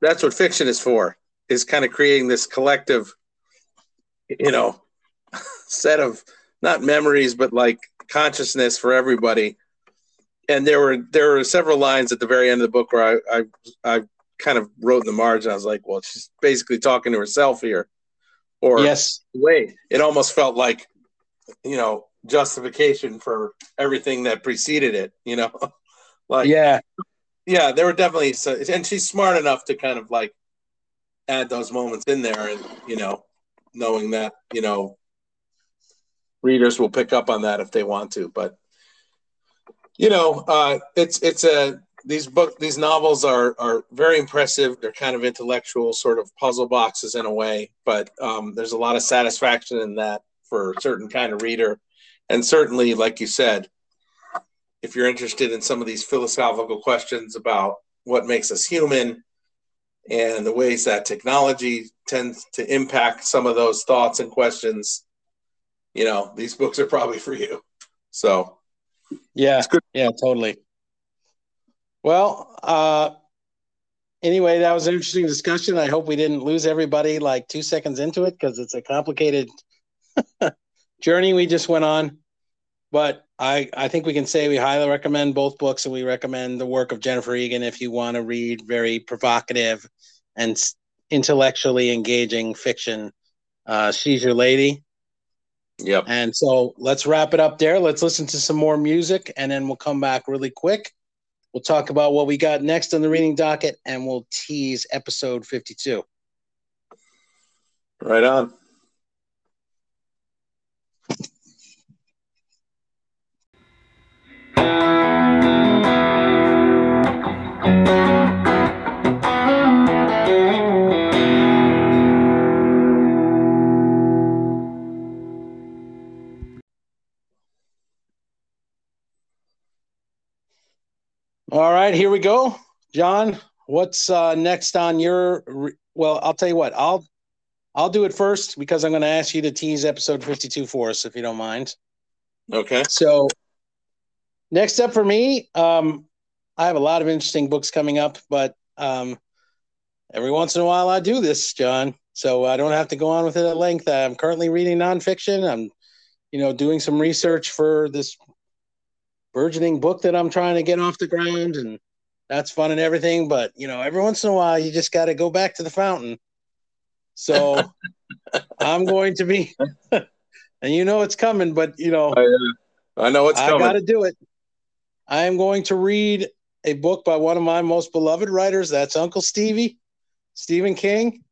that's what fiction is for is kind of creating this collective you know set of not memories but like consciousness for everybody and there were there were several lines at the very end of the book where i i, I kind of wrote in the margin i was like well she's basically talking to herself here or yes. wait it almost felt like you know justification for everything that preceded it you know like yeah. yeah, there were definitely, so, and she's smart enough to kind of like add those moments in there, and you know, knowing that you know, readers will pick up on that if they want to. But you know, uh, it's it's a these book these novels are are very impressive. They're kind of intellectual, sort of puzzle boxes in a way, but um, there's a lot of satisfaction in that for a certain kind of reader, and certainly, like you said, if you're interested in some of these philosophical questions about what makes us human and the ways that technology tends to impact some of those thoughts and questions, you know, these books are probably for you. So, Yeah. Yeah, totally. Well, uh, anyway, that was an interesting discussion. I hope we didn't lose everybody like two seconds into it because it's a complicated journey we just went on. But I, I think we can say we highly recommend both books and we recommend the work of Jennifer Egan if you want to read very provocative and intellectually engaging fiction. Uh, she's your lady. Yep. And so let's wrap it up there. Let's listen to some more music and then we'll come back really quick. We'll talk about what we got next on the reading docket and we'll tease episode 52. Right on. All right, here we go. John, what's uh, next on your re- well, I'll tell you what. I'll I'll do it first because I'm going to ask you to tease episode 52 for us if you don't mind. Okay. So next up for me, um, I have a lot of interesting books coming up, but um, every once in a while I do this, John. So I don't have to go on with it at length. I'm currently reading nonfiction. I'm, you know, doing some research for this burgeoning book that I'm trying to get off the ground, and that's fun and everything. But you know, every once in a while, you just got to go back to the fountain. So I'm going to be, and you know it's coming, but you know. I uh, know it's I coming. got to do it. I am going to read a book by one of my most beloved writers. That's Uncle Stevie, Stephen King.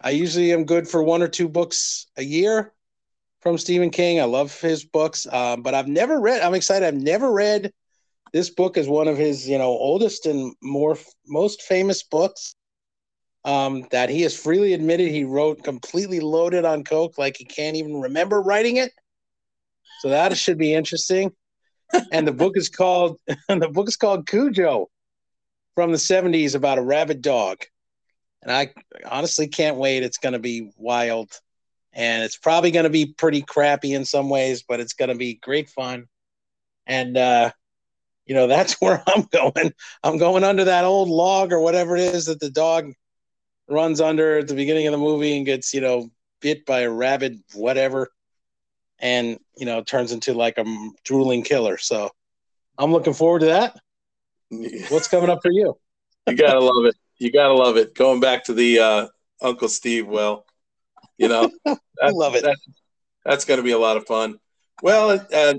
I usually am good for one or two books a year from Stephen King. I love his books, um, but I've never read. I'm excited. I've never read this book is one of his, you know, oldest and more most famous books. Um, that he has freely admitted he wrote completely loaded on coke, like he can't even remember writing it. So that should be interesting. and the book is called and the book is called Cujo from the 70s about a rabid dog. And I honestly can't wait. It's going to be wild. And it's probably going to be pretty crappy in some ways, but it's going to be great fun. And uh you know, that's where I'm going. I'm going under that old log or whatever it is that the dog runs under at the beginning of the movie and gets, you know, bit by a rabid whatever. And you know turns into like a drooling killer. So i'm looking forward to that. What's coming up for you? You gotta love it. You gotta love it. Going back to the uh, uncle steve well you know i love it. that's, that's gonna be a lot of fun. Well uh,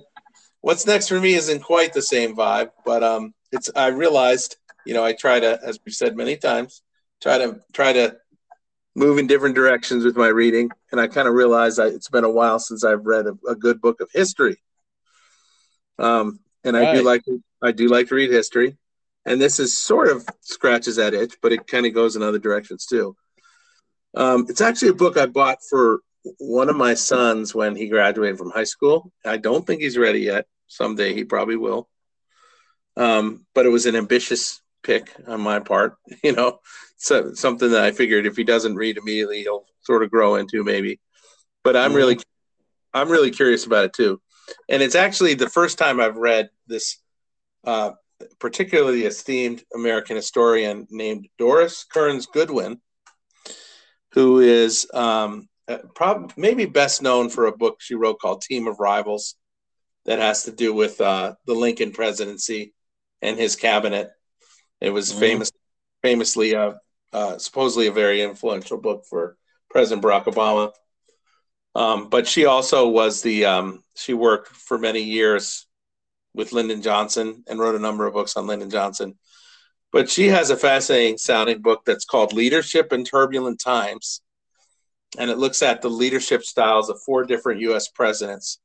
what's next for me isn't quite the same vibe but um it's i realized you know i try to as we've said many times try to try to move in different directions with my reading, and I kind of realized I, it's been a while since I've read a, a good book of history. Um, and I do like I do like to read history, and this is sort of scratches that itch, but it kind of goes in other directions too. Um, it's actually a book I bought for one of my sons when he graduated from high school. I don't think he's ready yet. Someday he probably will. Um, but it was an ambitious pick on my part, you know, so something that I figured if he doesn't read immediately, he'll sort of grow into maybe. But I'm mm-hmm. really, I'm really curious about it too, and it's actually the first time I've read this uh, particularly esteemed American historian named Doris Kearns Goodwin, who is um, uh, probably maybe best known for a book she wrote called Team of Rivals, that has to do with uh, the Lincoln presidency and his cabinet. It was mm-hmm. famous, famously uh, uh, supposedly a very influential book for President Barack Obama. Um, but she also was the um, she worked for many years with Lyndon Johnson and wrote a number of books on Lyndon Johnson. But she has a fascinating sounding book that's called Leadership in Turbulent Times. And it looks at the leadership styles of four different US presidents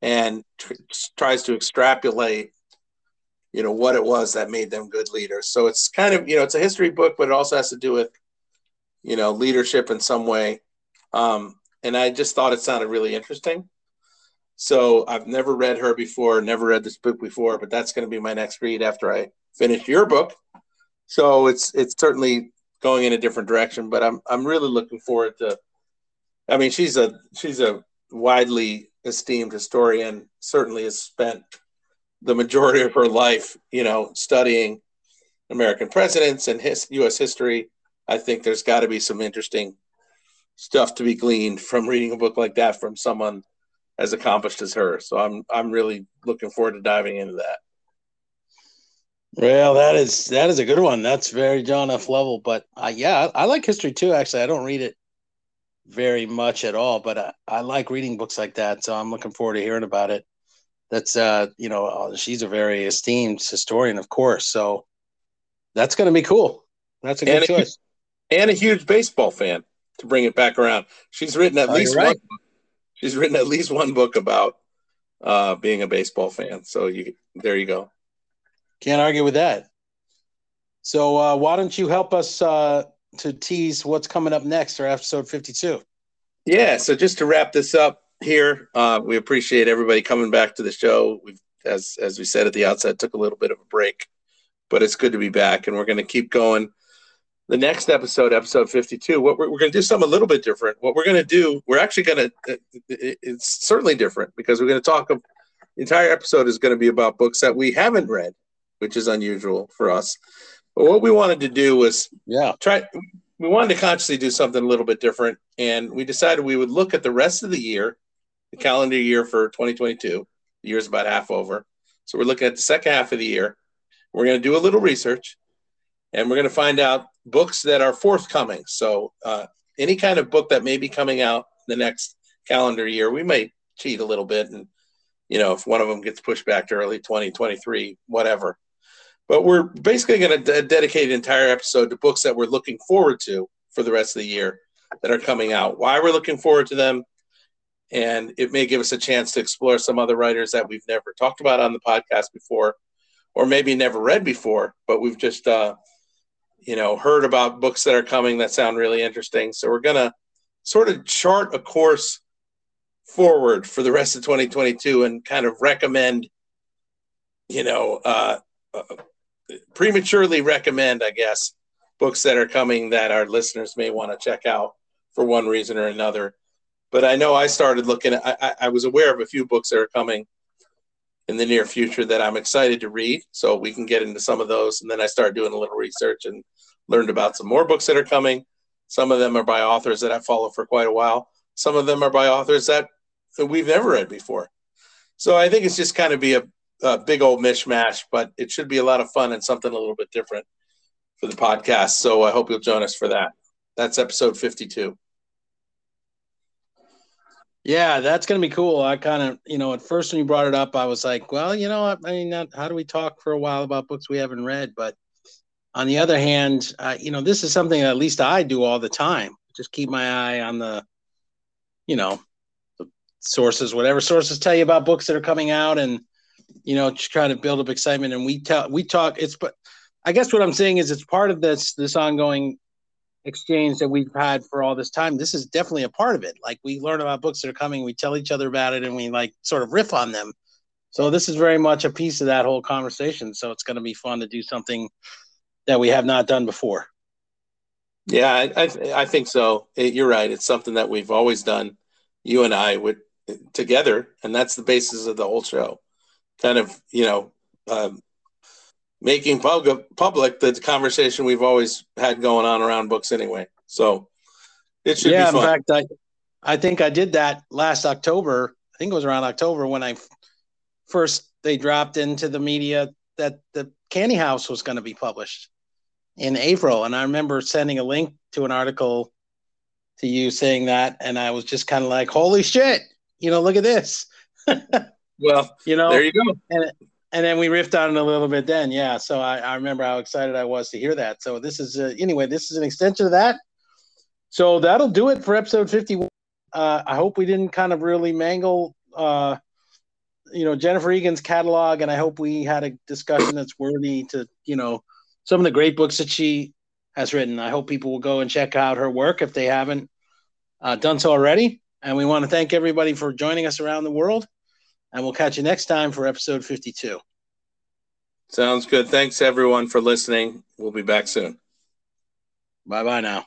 and tr- tries to extrapolate you know what it was that made them good leaders. So it's kind of you know it's a history book but it also has to do with you know leadership in some way. Um, and i just thought it sounded really interesting. So i've never read her before never read this book before but that's going to be my next read after i finish your book so it's it's certainly going in a different direction but i'm i'm really looking forward to i mean she's a she's a widely esteemed historian certainly has spent the majority of her life, you know, studying American presidents and his U.S. history, I think there's got to be some interesting stuff to be gleaned from reading a book like that from someone as accomplished as her. So I'm I'm really looking forward to diving into that. Well, that is that is a good one. That's very John F. Lovell, But uh, yeah, I, I, like history too. Actually, I don't read it very much at all, but I, I like reading books like that. So I'm looking forward to hearing about it that's uh you know uh, she's a very esteemed historian of course so that's going to be cool that's a good and choice a, and a huge baseball fan to bring it back around she's written at oh, least right. one she's written at least one book about uh being a baseball fan so you there you go can't argue with that so uh why don't you help us uh to tease what's coming up next or episode 52 yeah so just to wrap this up here. Uh, we appreciate everybody coming back to the show. We've, as as we said at the outset, took a little bit of a break, but it's good to be back, and we're going to keep going. The next episode, episode fifty-two, what we're, we're going to do something a little bit different. What we're going to do, we're actually going to. It's certainly different because we're going to talk. Of, the entire episode is going to be about books that we haven't read, which is unusual for us. But what we wanted to do was, yeah, try we wanted to consciously do something a little bit different and we decided we would look at the rest of the year the calendar year for 2022. The year's about half over. So we're looking at the second half of the year. We're going to do a little research and we're going to find out books that are forthcoming. So uh, any kind of book that may be coming out the next calendar year, we may cheat a little bit. And, you know, if one of them gets pushed back to early 2023, whatever. But we're basically going to dedicate an entire episode to books that we're looking forward to for the rest of the year that are coming out. Why we're looking forward to them, and it may give us a chance to explore some other writers that we've never talked about on the podcast before or maybe never read before but we've just uh, you know heard about books that are coming that sound really interesting so we're going to sort of chart a course forward for the rest of 2022 and kind of recommend you know, uh, uh, prematurely recommend, I guess, books that are coming that our listeners may want to check out for one reason or another. But I know I started looking. At, I, I was aware of a few books that are coming in the near future that I'm excited to read. So we can get into some of those, and then I started doing a little research and learned about some more books that are coming. Some of them are by authors that I follow for quite a while. Some of them are by authors that we've never read before. So I think it's just kind of be a, a big old mishmash, but it should be a lot of fun and something a little bit different for the podcast. So I hope you'll join us for that. That's episode 52. Yeah, that's going to be cool. I kind of, you know, at first when you brought it up, I was like, well, you know, I mean, how do we talk for a while about books we haven't read? But on the other hand, uh, you know, this is something at least I do all the time. Just keep my eye on the, you know, the sources, whatever sources tell you about books that are coming out, and you know, just trying to build up excitement. And we tell, we talk. It's, but I guess what I'm saying is, it's part of this this ongoing exchange that we've had for all this time. This is definitely a part of it. Like we learn about books that are coming, we tell each other about it, and we like sort of riff on them. So this is very much a piece of that whole conversation. So it's going to be fun to do something that we have not done before. Yeah, I I, I think so. It, you're right. It's something that we've always done, you and I, would together, and that's the basis of the whole show. Kind of, you know, um, making public public the conversation we've always had going on around books anyway. So it should yeah, be fun. Yeah, in fact, I I think I did that last October. I think it was around October when I first they dropped into the media that the Candy House was going to be published in April, and I remember sending a link to an article to you saying that, and I was just kind of like, "Holy shit!" You know, look at this. well, you know, there you go. And and then we riffed on it a little bit then. Yeah so I, I remember how excited i was to hear that. So this is uh, anyway this is an extension of that. So that'll do it for episode 51 uh, i hope we didn't kind of really mangle uh, you know jennifer egan's catalog and i hope we had a discussion that's worthy to you know some of the great books that she has written. I hope people will go and check out her work if they haven't uh, done so already. And we want to thank everybody for joining us around the world and we'll catch you next time for episode 52. Sounds good. Thanks everyone for listening. We'll be back soon. Bye bye now.